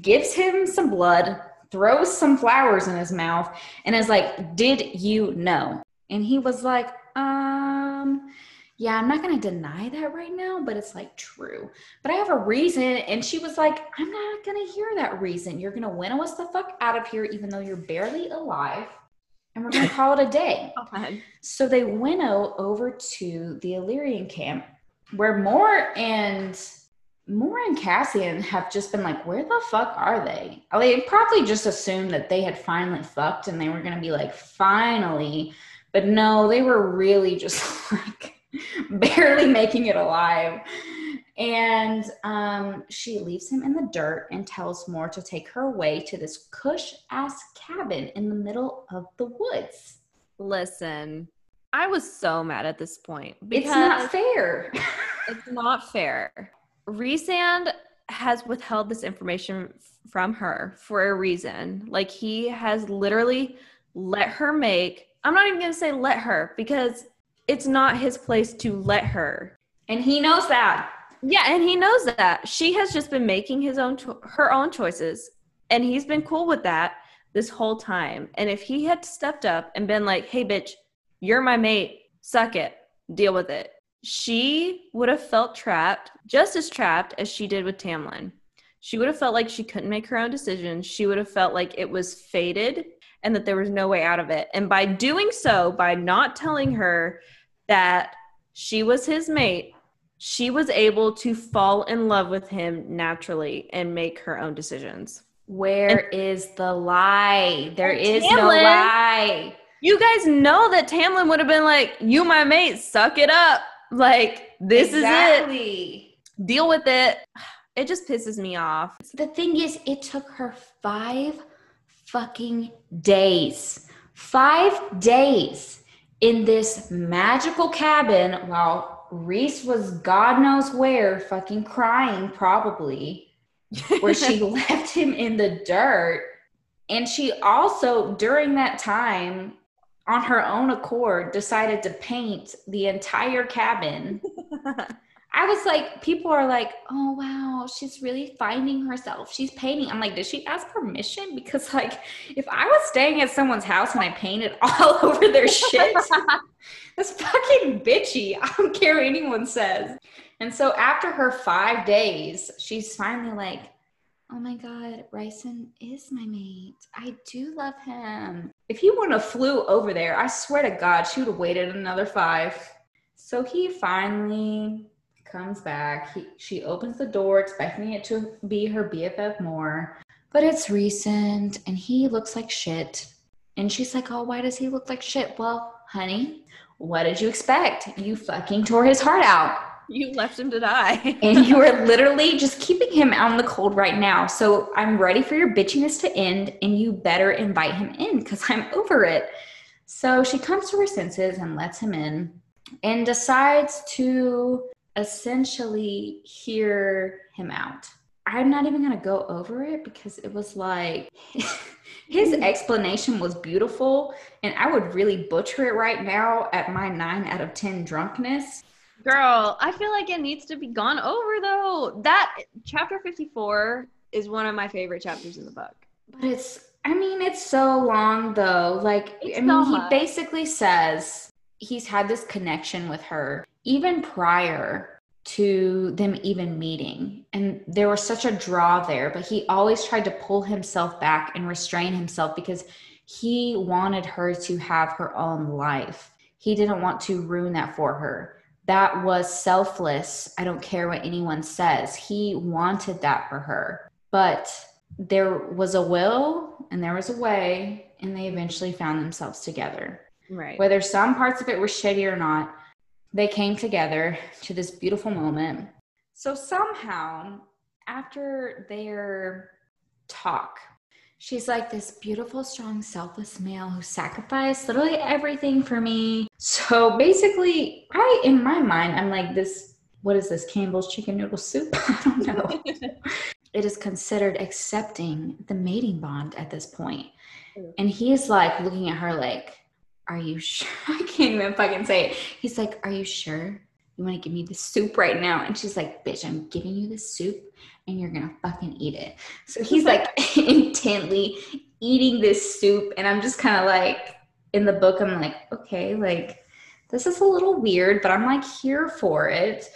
gives him some blood, throws some flowers in his mouth and is like, Did you know? And he was like, Um, yeah, I'm not going to deny that right now, but it's like true. But I have a reason. And she was like, I'm not going to hear that reason. You're going to winnow us the fuck out of here, even though you're barely alive. And we're going to call it a day. oh, so they winnow over to the Illyrian camp where Mor and Mor and Cassian have just been like, where the fuck are they? They probably just assumed that they had finally fucked and they were gonna be like, finally. But no, they were really just like barely making it alive. And um, she leaves him in the dirt and tells Mor to take her away to this cush ass cabin in the middle of the woods. Listen, I was so mad at this point. It's not fair. it's not fair. Rhysand has withheld this information from her for a reason. Like he has literally let her make, I'm not even going to say let her because it's not his place to let her. And he knows that. Yeah, and he knows that. She has just been making his own her own choices and he's been cool with that. this whole time. And if he had stepped up and been like, hey, bitch, you're my mate, suck it, deal with it, she would have felt trapped, just as trapped as she did with Tamlin. She would have felt like she couldn't make her own decisions. She would have felt like it was fated and that there was no way out of it. And by doing so, by not telling her that she was his mate, she was able to fall in love with him naturally and make her own decisions. Where and, is the lie? There is Tamlin, no lie. You guys know that Tamlin would have been like, "You my mate, suck it up." Like, this exactly. is it. Deal with it. It just pisses me off. The thing is, it took her five fucking days. Five days in this magical cabin while Rhys was God knows where, fucking crying, probably, where she left him in the dirt. And she also, during that time, on her own accord decided to paint the entire cabin. I was like, people are like, oh wow, she's really finding herself. She's painting. I'm like, did she ask permission? Because like, if I was staying at someone's house and I painted all over their shit, that's fucking bitchy. I don't care what anyone says. And so after her five days, she's finally like, oh my God, Rhysand is my mate. I do love him. If he wouldn't have flew over there, I swear to God, she would have waited another five. So he finally comes back. He, she opens the door, expecting it to be her BFF Mor. But it's Rhysand and he looks like shit. And she's like, oh, why does he look like shit? Well, honey, what did you expect? You fucking tore his heart out. You left him to die. and you are literally just keeping him out in the cold right now. So I'm ready for your bitchiness to end, and you better invite him in because I'm over it. So she comes to her senses and lets him in and decides to essentially hear him out. I'm not even going to go over it because it was like his explanation was beautiful and I would really butcher it right now at my 9 out of 10 drunkenness. Girl, I feel like it needs to be gone over though. That chapter 54 is one of my favorite chapters in the book. But it's I mean, it's so long though. Like it's I mean, so he basically says he's had this connection with her even prior to them even meeting. And there was such a draw there, but he always tried to pull himself back and restrain himself because he wanted her to have her own life. He didn't want to ruin that for her that was selfless. I don't care what anyone says. He wanted that for her. But there was a will and there was a way, and they eventually found themselves together. Right. Whether some parts of it were shitty or not, they came together to this beautiful moment. So somehow, after their talk, She's like this beautiful, strong, selfless male who sacrificed literally everything for me. So basically, I, in my mind, I'm like this what is this, Campbell's chicken noodle soup? I don't know. it is considered accepting the mating bond at this point. And he's like looking at her like, Are you sure? I can't even fucking say it. He's like, Are you sure you want to give me the soup right now? And she's like, Bitch, I'm giving you the soup and you're gonna fucking eat it. So he's like intently eating this soup, and I'm just kind of like in the book, I'm like, okay, like this is a little weird, but I'm like here for it.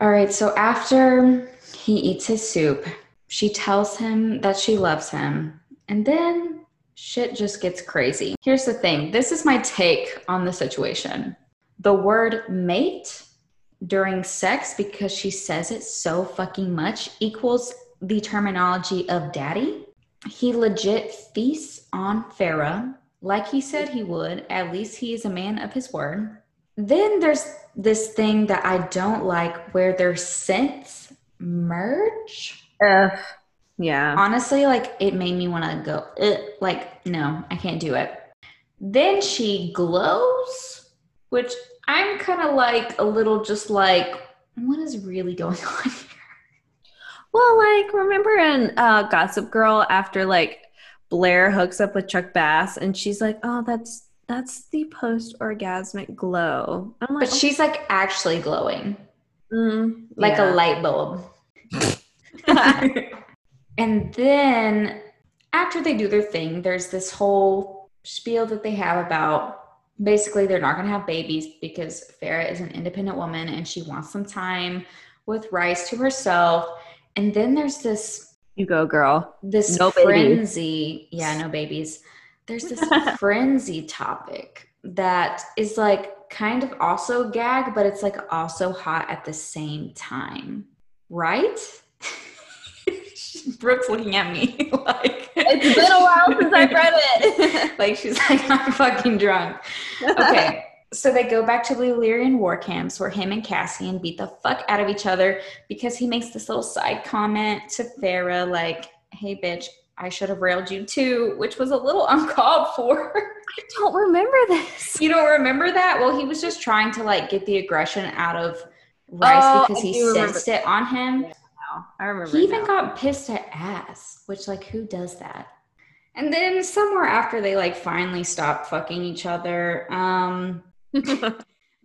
All right, so after he eats his soup, she tells him that she loves him, and then shit just gets crazy. Here's the thing this is my take on the situation. The word mate during sex because she says it so fucking much equals the terminology of daddy. He legit feasts on Feyre like he said he would. At least he is a man of his word. Then there's this thing that I don't like where their scents merge. Yeah. Honestly, like it made me want to go, like, no, I can't do it. Then she glows, which I'm kind of like a little just like, what is really going on here? Well, like, remember in uh, Gossip Girl after like Blair hooks up with Chuck Bass and she's like, oh, that's that's the post orgasmic glow. I'm like, but oh. she's like actually glowing, mm, like yeah. a light bulb. and then after they do their thing, there's this whole spiel that they have about basically they're not going to have babies because Feyre is an independent woman and she wants some time with Rhys to herself. And then there's this you go, girl. This no frenzy. Babies. Yeah, no babies. There's this frenzy topic that is like kind of also gag, but it's like also hot at the same time. Right? Brooke's looking at me like it's been a while since I've read it. like she's like, I'm fucking drunk. Okay. So they go back to the Illyrian war camps where him and Cassian beat the fuck out of each other because he makes this little side comment to Feyre, like, hey, bitch, I should have railed you too, which was a little uncalled for. I don't remember this. You don't remember that? Well, he was just trying to like get the aggression out of Rhys oh, because he sensed it on him. Yeah, I remember. He even now. got pissed at ass, which like who does that? And then somewhere after they like finally stopped fucking each other, um,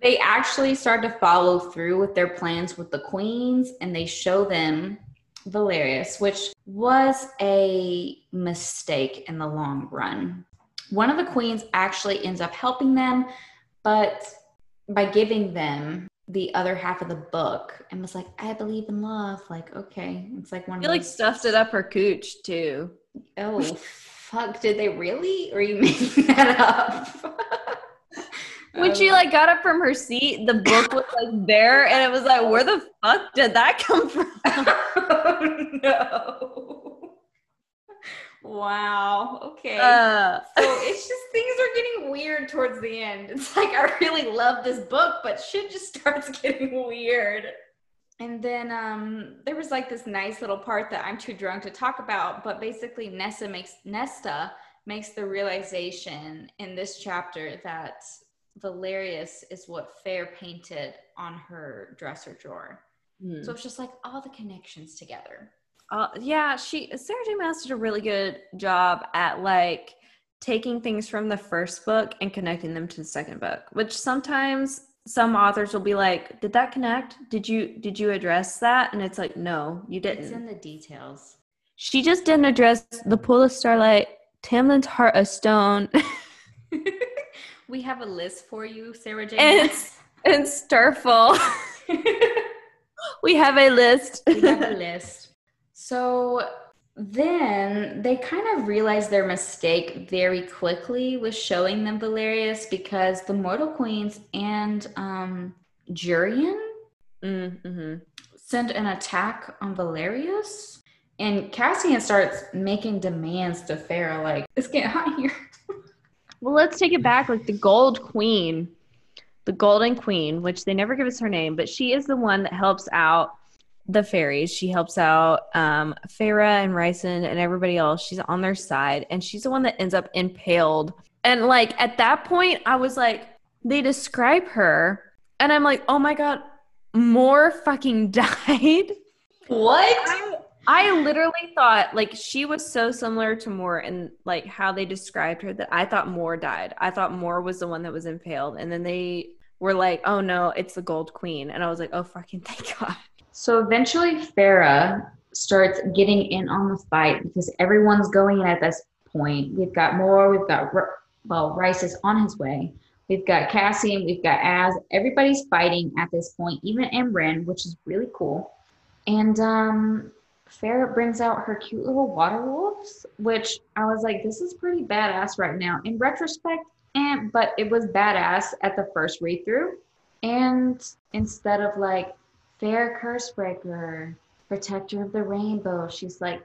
they actually start to follow through with their plans with the queens and they show them Velaris, which was a mistake in the long run. One of the queens actually ends up helping them, but by giving them the other half of the book and was like, I believe in love. Like, okay. It's like one I feel like stuffed it up her cooch too. Oh fuck. Did they really? Or are you making that up? when she like got up from her seat, the book was like there, and it was like, where the fuck did that come from? oh, no. Wow. Okay. Uh, so it's just things are getting weird towards the end. It's like I really love this book, but shit just starts getting weird. And then um, there was like this nice little part that I'm too drunk to talk about, but basically Nesta makes Nesta makes the realization in this chapter that Velaris is what Feyre painted on her dresser drawer. Mm. So it's just like all the connections together. Uh, yeah, she Sarah J. Maas did a really good job at like taking things from the first book and connecting them to the second book, which sometimes some authors will be like, "Did that connect? Did you did you address that?" And it's like, "No, you didn't." It's in the details. She just didn't address the pool of starlight, Tamlin's heart of stone. We have a list for you, Sarah J. And, and Starfall. we have a list. we have a list. So then they kind of realized their mistake very quickly with showing them Velaris because the Mortal Queens and um, Jurian mm-hmm. send an attack on Velaris. And Cassian starts making demands to Feyre, like, it's getting hot here. Well, let's take it back. Like the Gold Queen, the Golden Queen, which they never give us her name, but she is the one that helps out the fairies. She helps out um, Feyre and Rhysand and everybody else. She's on their side, and she's the one that ends up impaled. And like at that point, I was like, they describe her, and I'm like, oh my god, Mor fucking died. What? I, I literally thought like she was so similar to Mor and like how they described her that I thought Mor died. I thought Mor was the one that was impaled, and then they were like, "Oh no, it's the Gold Queen," and I was like, "Oh fucking thank God." So eventually, Feyre starts getting in on the fight because everyone's going in at this point. We've got Mor. we've got well, Rhys is on his way. We've got Cassian, we've got Az. Everybody's fighting at this point, even Amren, which is really cool. And um, Feyre brings out her cute little water wolves, which I was like, this is pretty badass right now. In retrospect, and but it was badass at the first read through. And instead of like Feyre cursebreaker, protector of the rainbow, she's like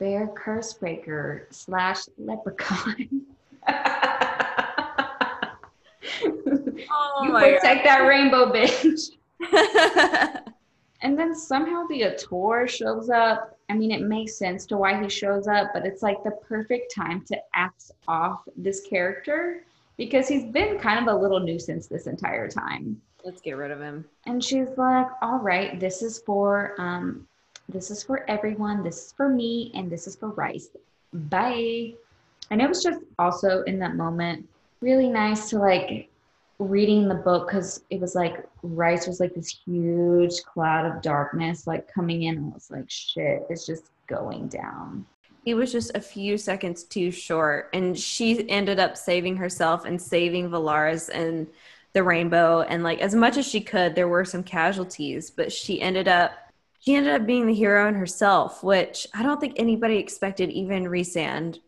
Feyre cursebreaker slash leprechaun. oh you protect God. that rainbow bitch. And then somehow the Attor shows up. I mean, it makes sense to why he shows up, but it's like the perfect time to axe off this character because he's been kind of a little nuisance this entire time. Let's get rid of him. And she's like, "All right, this is for um this is for everyone. This is for me and this is for Rhys. Bye." And it was just also in that moment really nice to like reading the book because it was like Rhys was like this huge cloud of darkness like coming in. I was like, shit, it's just going down. He was just a few seconds too short, and she ended up saving herself and saving Velaris and the rainbow. And like as much as she could, there were some casualties, but she ended up she ended up being the hero in herself, which I don't think anybody expected, even Rhysand,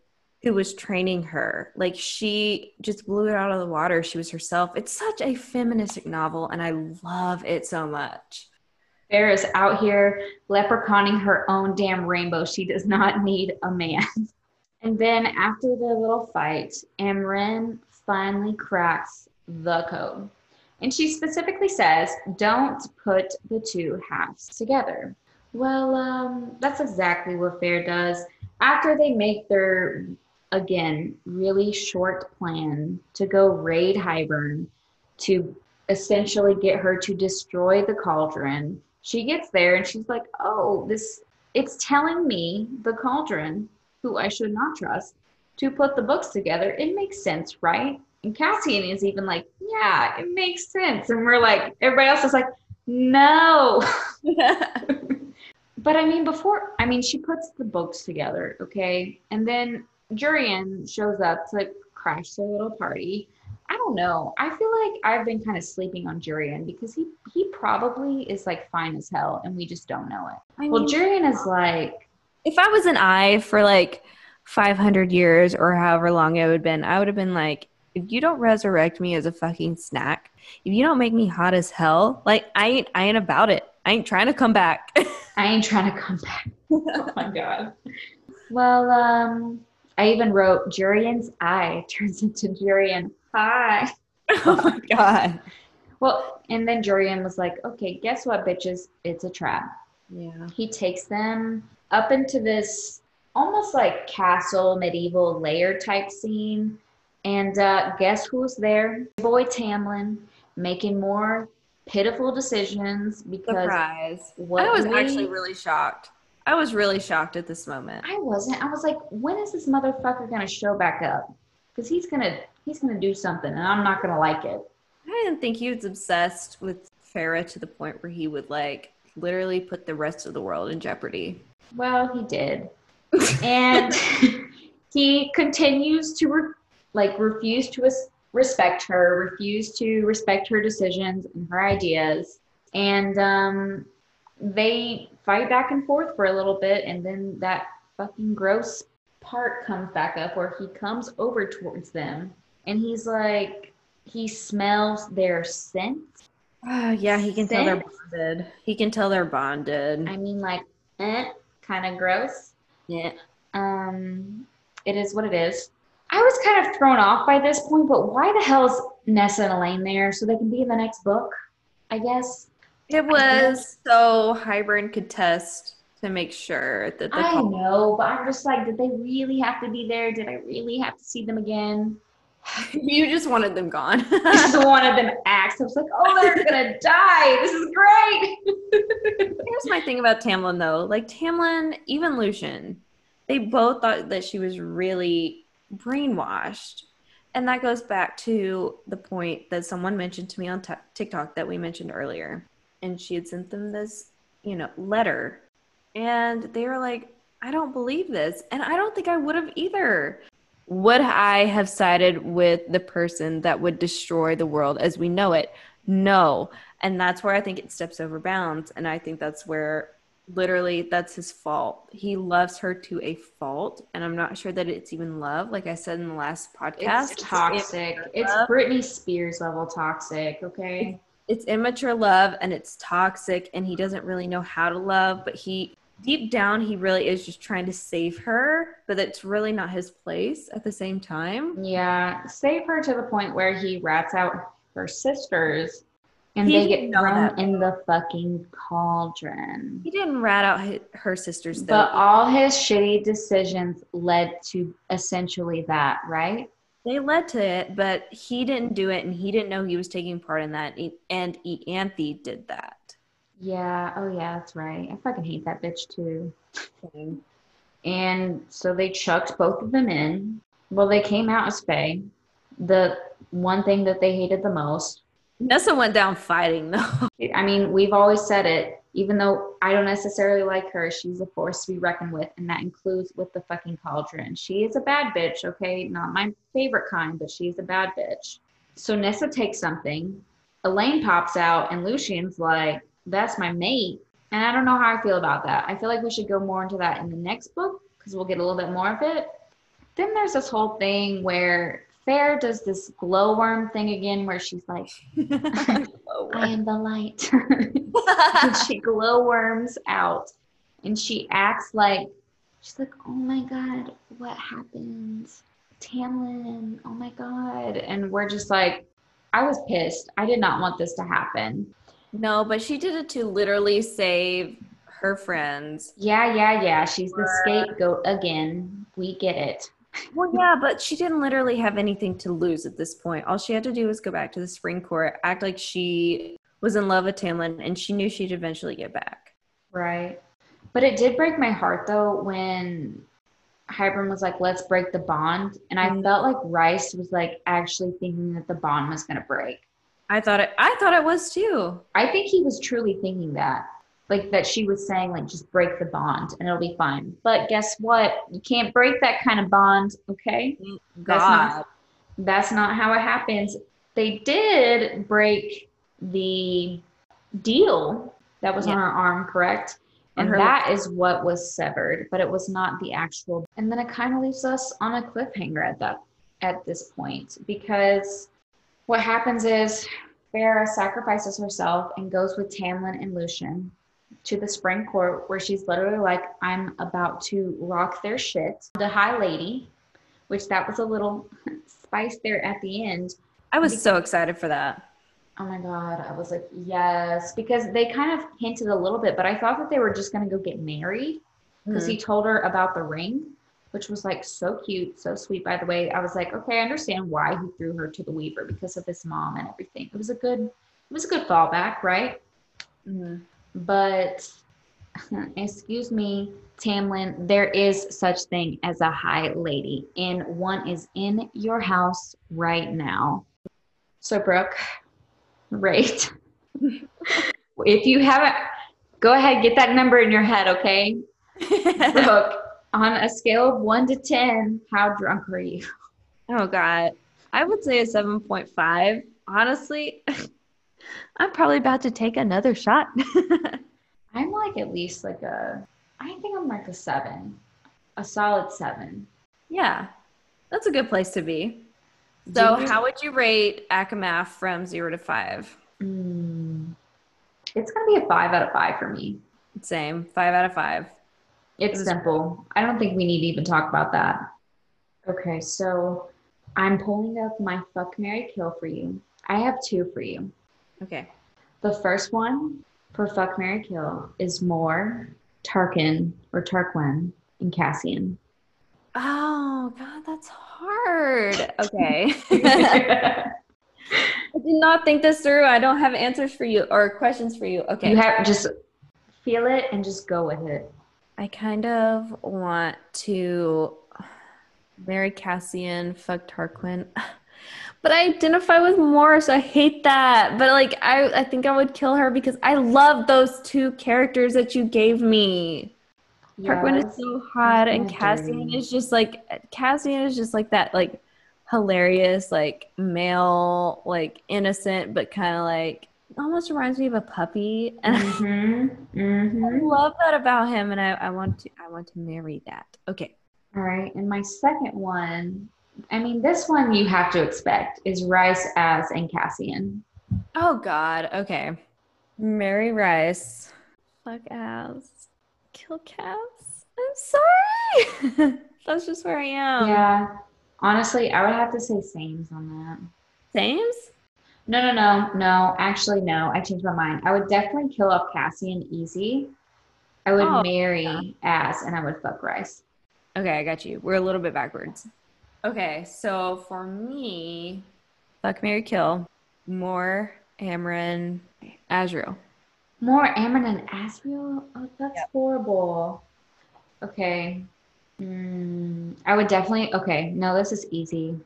who was training her. Like she just blew it out of the water. She was herself. It's such a feministic novel, and I love it so much. Feyre's out here leprechauning her own damn rainbow. She does not need a man. And then after the little fight, Amren finally cracks the code. And she specifically says, don't put the two halves together. Well, um, that's exactly what Feyre does. After they make their, again, really short plan to go raid Hybern to essentially get her to destroy the cauldron, she gets there and she's like, oh, this, it's telling me, the cauldron, who I should not trust, to put the books together. It makes sense, right? And Cassian is even like, yeah, it makes sense. And we're like, everybody else is like, no. but I mean, before, I mean, she puts the books together, okay? And then Jurian shows up to like crash their little party. I don't know. I feel like I've been kind of sleeping on Jurian because he he probably is like fine as hell and we just don't know it. I mean, well, Jurian is like if I was an eye for like 500 years or however long it would have been, I would have been like, if you don't resurrect me as a fucking snack, if you don't make me hot as hell, like I ain't I ain't about it. I ain't trying to come back. I ain't trying to come back. oh my god. Well, um, I even wrote Jurian's eye turns into Jurian. Hi. Oh my god. Well, and then Jurian was like, okay, guess what, bitches? It's a trap. Yeah. He takes them up into this almost like castle medieval layer type scene and uh, guess who's there? Boy Tamlin making more pitiful decisions because Surprise. I was we, actually really shocked. I was really shocked at this moment. I wasn't. I was like, when is this motherfucker gonna show back up? Because he's gonna he's gonna do something, and I'm not gonna like it. I didn't think he was obsessed with Feyre to the point where he would like literally put the rest of the world in jeopardy. Well, he did, and he continues to re- like refuse to respect her, refuse to respect her decisions and her ideas. And um, they fight back and forth for a little bit. And then that fucking gross part comes back up where he comes over towards them and he's like, he smells their scent. Uh, yeah, he can scent. tell they're bonded. He can tell they're bonded. I mean, like, eh, kind of gross. Yeah. Um, it is what it is. I was kind of thrown off by this point, but why the hell is Nesta and Elain there so they can be in the next book? I guess it was so Hybern could test to make sure that the I call- know, but I'm just like, did they really have to be there? Did I really have to see them again? you just wanted them gone. I just wanted them axed. I was like, oh, they're gonna die. This is great. Here's my thing about Tamlin though. Like Tamlin, even Lucien, they both thought that she was really brainwashed. And that goes back to the point that someone mentioned to me on t- TikTok that we mentioned earlier. And she had sent them this, you know, letter. And they were like, I don't believe this. And I don't think I would have either. Would I have sided with the person that would destroy the world as we know it? No. And that's where I think it steps over bounds. And I think that's where literally that's his fault. He loves her to a fault, and I'm not sure that it's even love. Like I said in the last podcast, it's toxic. It's, it's Britney Spears level toxic. Okay, it's, it's immature love, and it's toxic, and he doesn't really know how to love. But he deep down, he really is just trying to save her, but it's really not his place at the same time. Yeah, save her to the point where he rats out her sisters and he they get thrown in the fucking cauldron. He didn't rat out his, her sisters, though. But all his shitty decisions led to essentially that, right? They led to it, but he didn't do it, and he didn't know he was taking part in that. And Ianthe did that. Yeah. Oh, yeah. That's right. I fucking hate that bitch too. and so they chucked both of them in. Well, they came out as Fae. The one thing that they hated the most Nesta went down fighting though. I mean, we've always said it. even though I don't necessarily like her, she's a force to be reckoned with, and that includes with the fucking cauldron. She is a bad bitch, okay? Not my favorite kind, but she's a bad bitch. So Nesta takes something. Elain pops out, and Lucien's like, that's my mate. And I don't know how I feel about that. I feel like we should go more into that in the next book because we'll get a little bit more of it. Then there's this whole thing where Feyre does this glowworm thing again where she's like, I am the light. and she glowworms out and she acts like, she's like, oh my God, what happened? Tamlin, oh my God. And we're just like, I was pissed. I did not want this to happen. No, but she did it to literally save her friends. Yeah, yeah, yeah. She's the scapegoat again. We get it. Well, yeah, but she didn't literally have anything to lose at this point. All she had to do was go back to the spring court, act like she was in love with Tamlin, and she knew she'd eventually get back. Right. But it did break my heart though when Hybern was like, let's break the bond. And I mm-hmm. felt like Rhys was like actually thinking that the bond was gonna break. I thought it I thought it was too. I think he was truly thinking that like that she was saying like just break the bond and it'll be fine. But guess what? You can't break that kind of bond okay? God. that's not that's not how it happens. They did break the deal that was yeah. on her arm correct? And that is what was severed but it was not the actual. And then it kind of leaves us on a cliffhanger at that at this point because what happens is Feyre sacrifices herself and goes with Tamlin and Lucien to the spring court where she's literally like, I'm about to rock their shit. The high lady, which that was a little spice there at the end. I was because, so excited for that. Oh my God. I was like, yes, because they kind of hinted a little bit, but I thought that they were just going to go get married because mm-hmm. he told her about the ring, which was like so cute, so sweet, by the way. I was like, okay, I understand why he threw her to the Weaver because of his mom and everything. It was a good, it was a good fallback, right? Mm-hmm. But excuse me, Tamlin, there is such thing as a high lady, and one is in your house right now. So, Brooke, rate. if you haven't, go ahead, get that number in your head, okay? Brooke, on a scale of one to 10, how drunk are you? Oh, God. I would say a 7.5. Honestly, I'm probably about to take another shot. I'm like at least like a, I think I'm like a seven, a solid seven. Yeah, that's a good place to be. So, you, how would you rate ACOMAF from zero to five? Mm, it's going to be a five out of five for me. Same, five out of five. It's it simple. I don't think we need to even talk about that. Okay, so I'm pulling up my fuck Mary kill for you. I have two for you. Okay. The first one for Fuck Mary Kill is Mor Tarkin, or Tarquin, and Cassian. Oh God, that's hard. Okay. I did not think this through. I don't have answers for you or questions for you. Okay. You have just feel it and just go with it. I kind of want to marry Cassian, fuck Tarquin. but I identify with Mor, so I hate that. But like, I I think I would kill her because I love those two characters that you gave me. Yes. Tarquin is so hot, and Cassian is just like Cassian is just like that, like hilarious, like male, like innocent, but kind of like almost reminds me of a puppy. And mm-hmm. Mm-hmm. I love that about him, and I, I want to I want to marry that. Okay. All right, and my second one I mean, this one you have to expect is Rhys Az, and Cassian. Oh God. Okay. Mary Rhys. Fuck Az. Kill Cass. I'm sorry. That's just where I am. Yeah. Honestly, I would have to say Sames on that. Sames? No, no, no, no. Actually, no. I changed my mind. I would definitely kill off Cassian easy. I would oh, marry yeah. Az and I would fuck Rhys. Okay, I got you. We're a little bit backwards. Okay, so for me, fuck Mary Kill, Mor Amren, Azriel. Mor Amren and Azriel? Oh, that's yep. horrible. Okay. Mm, I would definitely, okay, no, this is easy.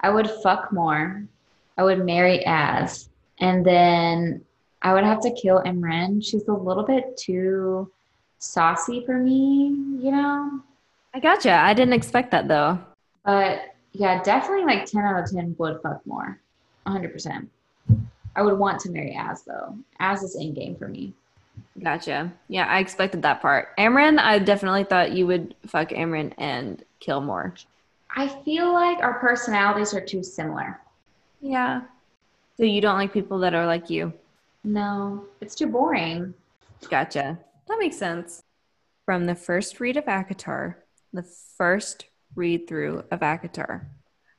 I would fuck Mor. I would marry Az. And then I would have to kill Amren. She's a little bit too saucy for me, you know? I gotcha. I didn't expect that though. But yeah, definitely like 10 out of 10 would fuck Mor. 100%. I would want to marry Az though. Az is in game for me. Gotcha. Yeah, I expected that part. Amren, I definitely thought you would fuck Amren and kill Mor. I feel like our personalities are too similar. Yeah. So you don't like people that are like you? No, it's too boring. Gotcha. That makes sense. From the first read of ACOTAR, the first read through of ACOTAR,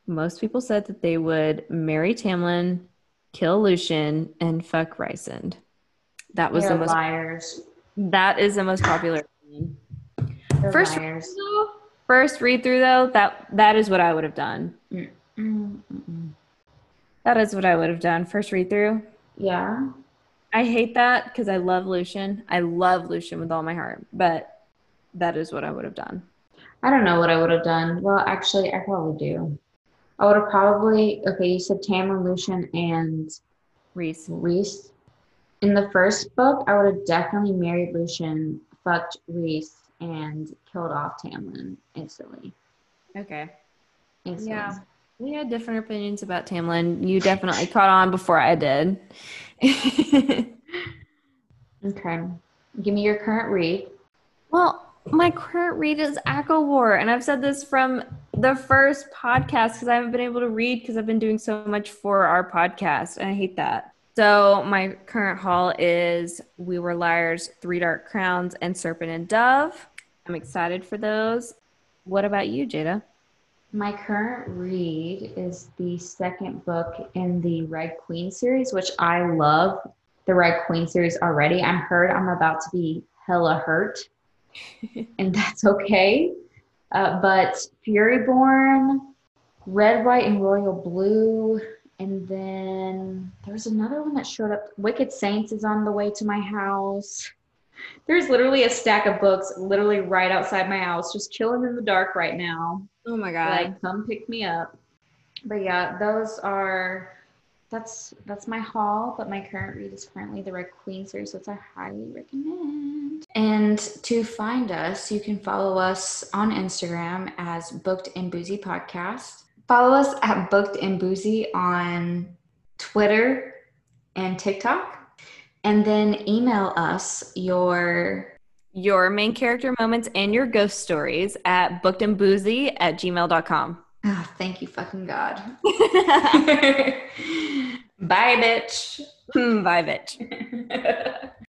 most people said that they would marry Tamlin, kill Lucien, and fuck Rhysand. That was They're the most liars. that is the most popular. First liars. though, first read through though, that that is what I would have done. That is what I would have done. First read through. Yeah. I hate that because I love Lucien. I love Lucien with all my heart, but that is what I would have done. I don't know what I would have done. Well, actually, I probably do. I would have probably, okay, you said Tamlin, Lucien, and Rhys. Rhys. In the first book, I would have definitely married Lucien, fucked Rhys, and killed off Tamlin instantly. Okay. instantly. Yeah. We had different opinions about Tamlin. You definitely caught on before I did. Okay. Give me your current read. well, my current read is ACOWAR, and I've said this from the first podcast because I haven't been able to read because I've been doing so much for our podcast, and I hate that. So my current haul is We Were Liars, Three Dark Crowns, and Serpent and Dove. I'm excited for those. What about you, Jada? My current read is the second book in the Red Queen series, which I love the Red Queen series already. I'm heard I'm about to be hella hurt, and that's okay. Uh, but Furyborn, Red, White, and Royal Blue, and then there's another one that showed up. Wicked Saints is on the way to my house. There's literally a stack of books literally right outside my house, just chilling in the dark right now Oh my God. like come pick me up but yeah those are that's that's my haul but my current read is currently the red queen series which i highly recommend. And to find us you can follow us on instagram as booked and boozy podcast. Follow us at booked and boozy on twitter and tiktok. And then email us your your main character moments and your ghost stories at bookedandboozy at gmail.com. oh, thank you fucking god bye bitch hmm, Bye, bitch.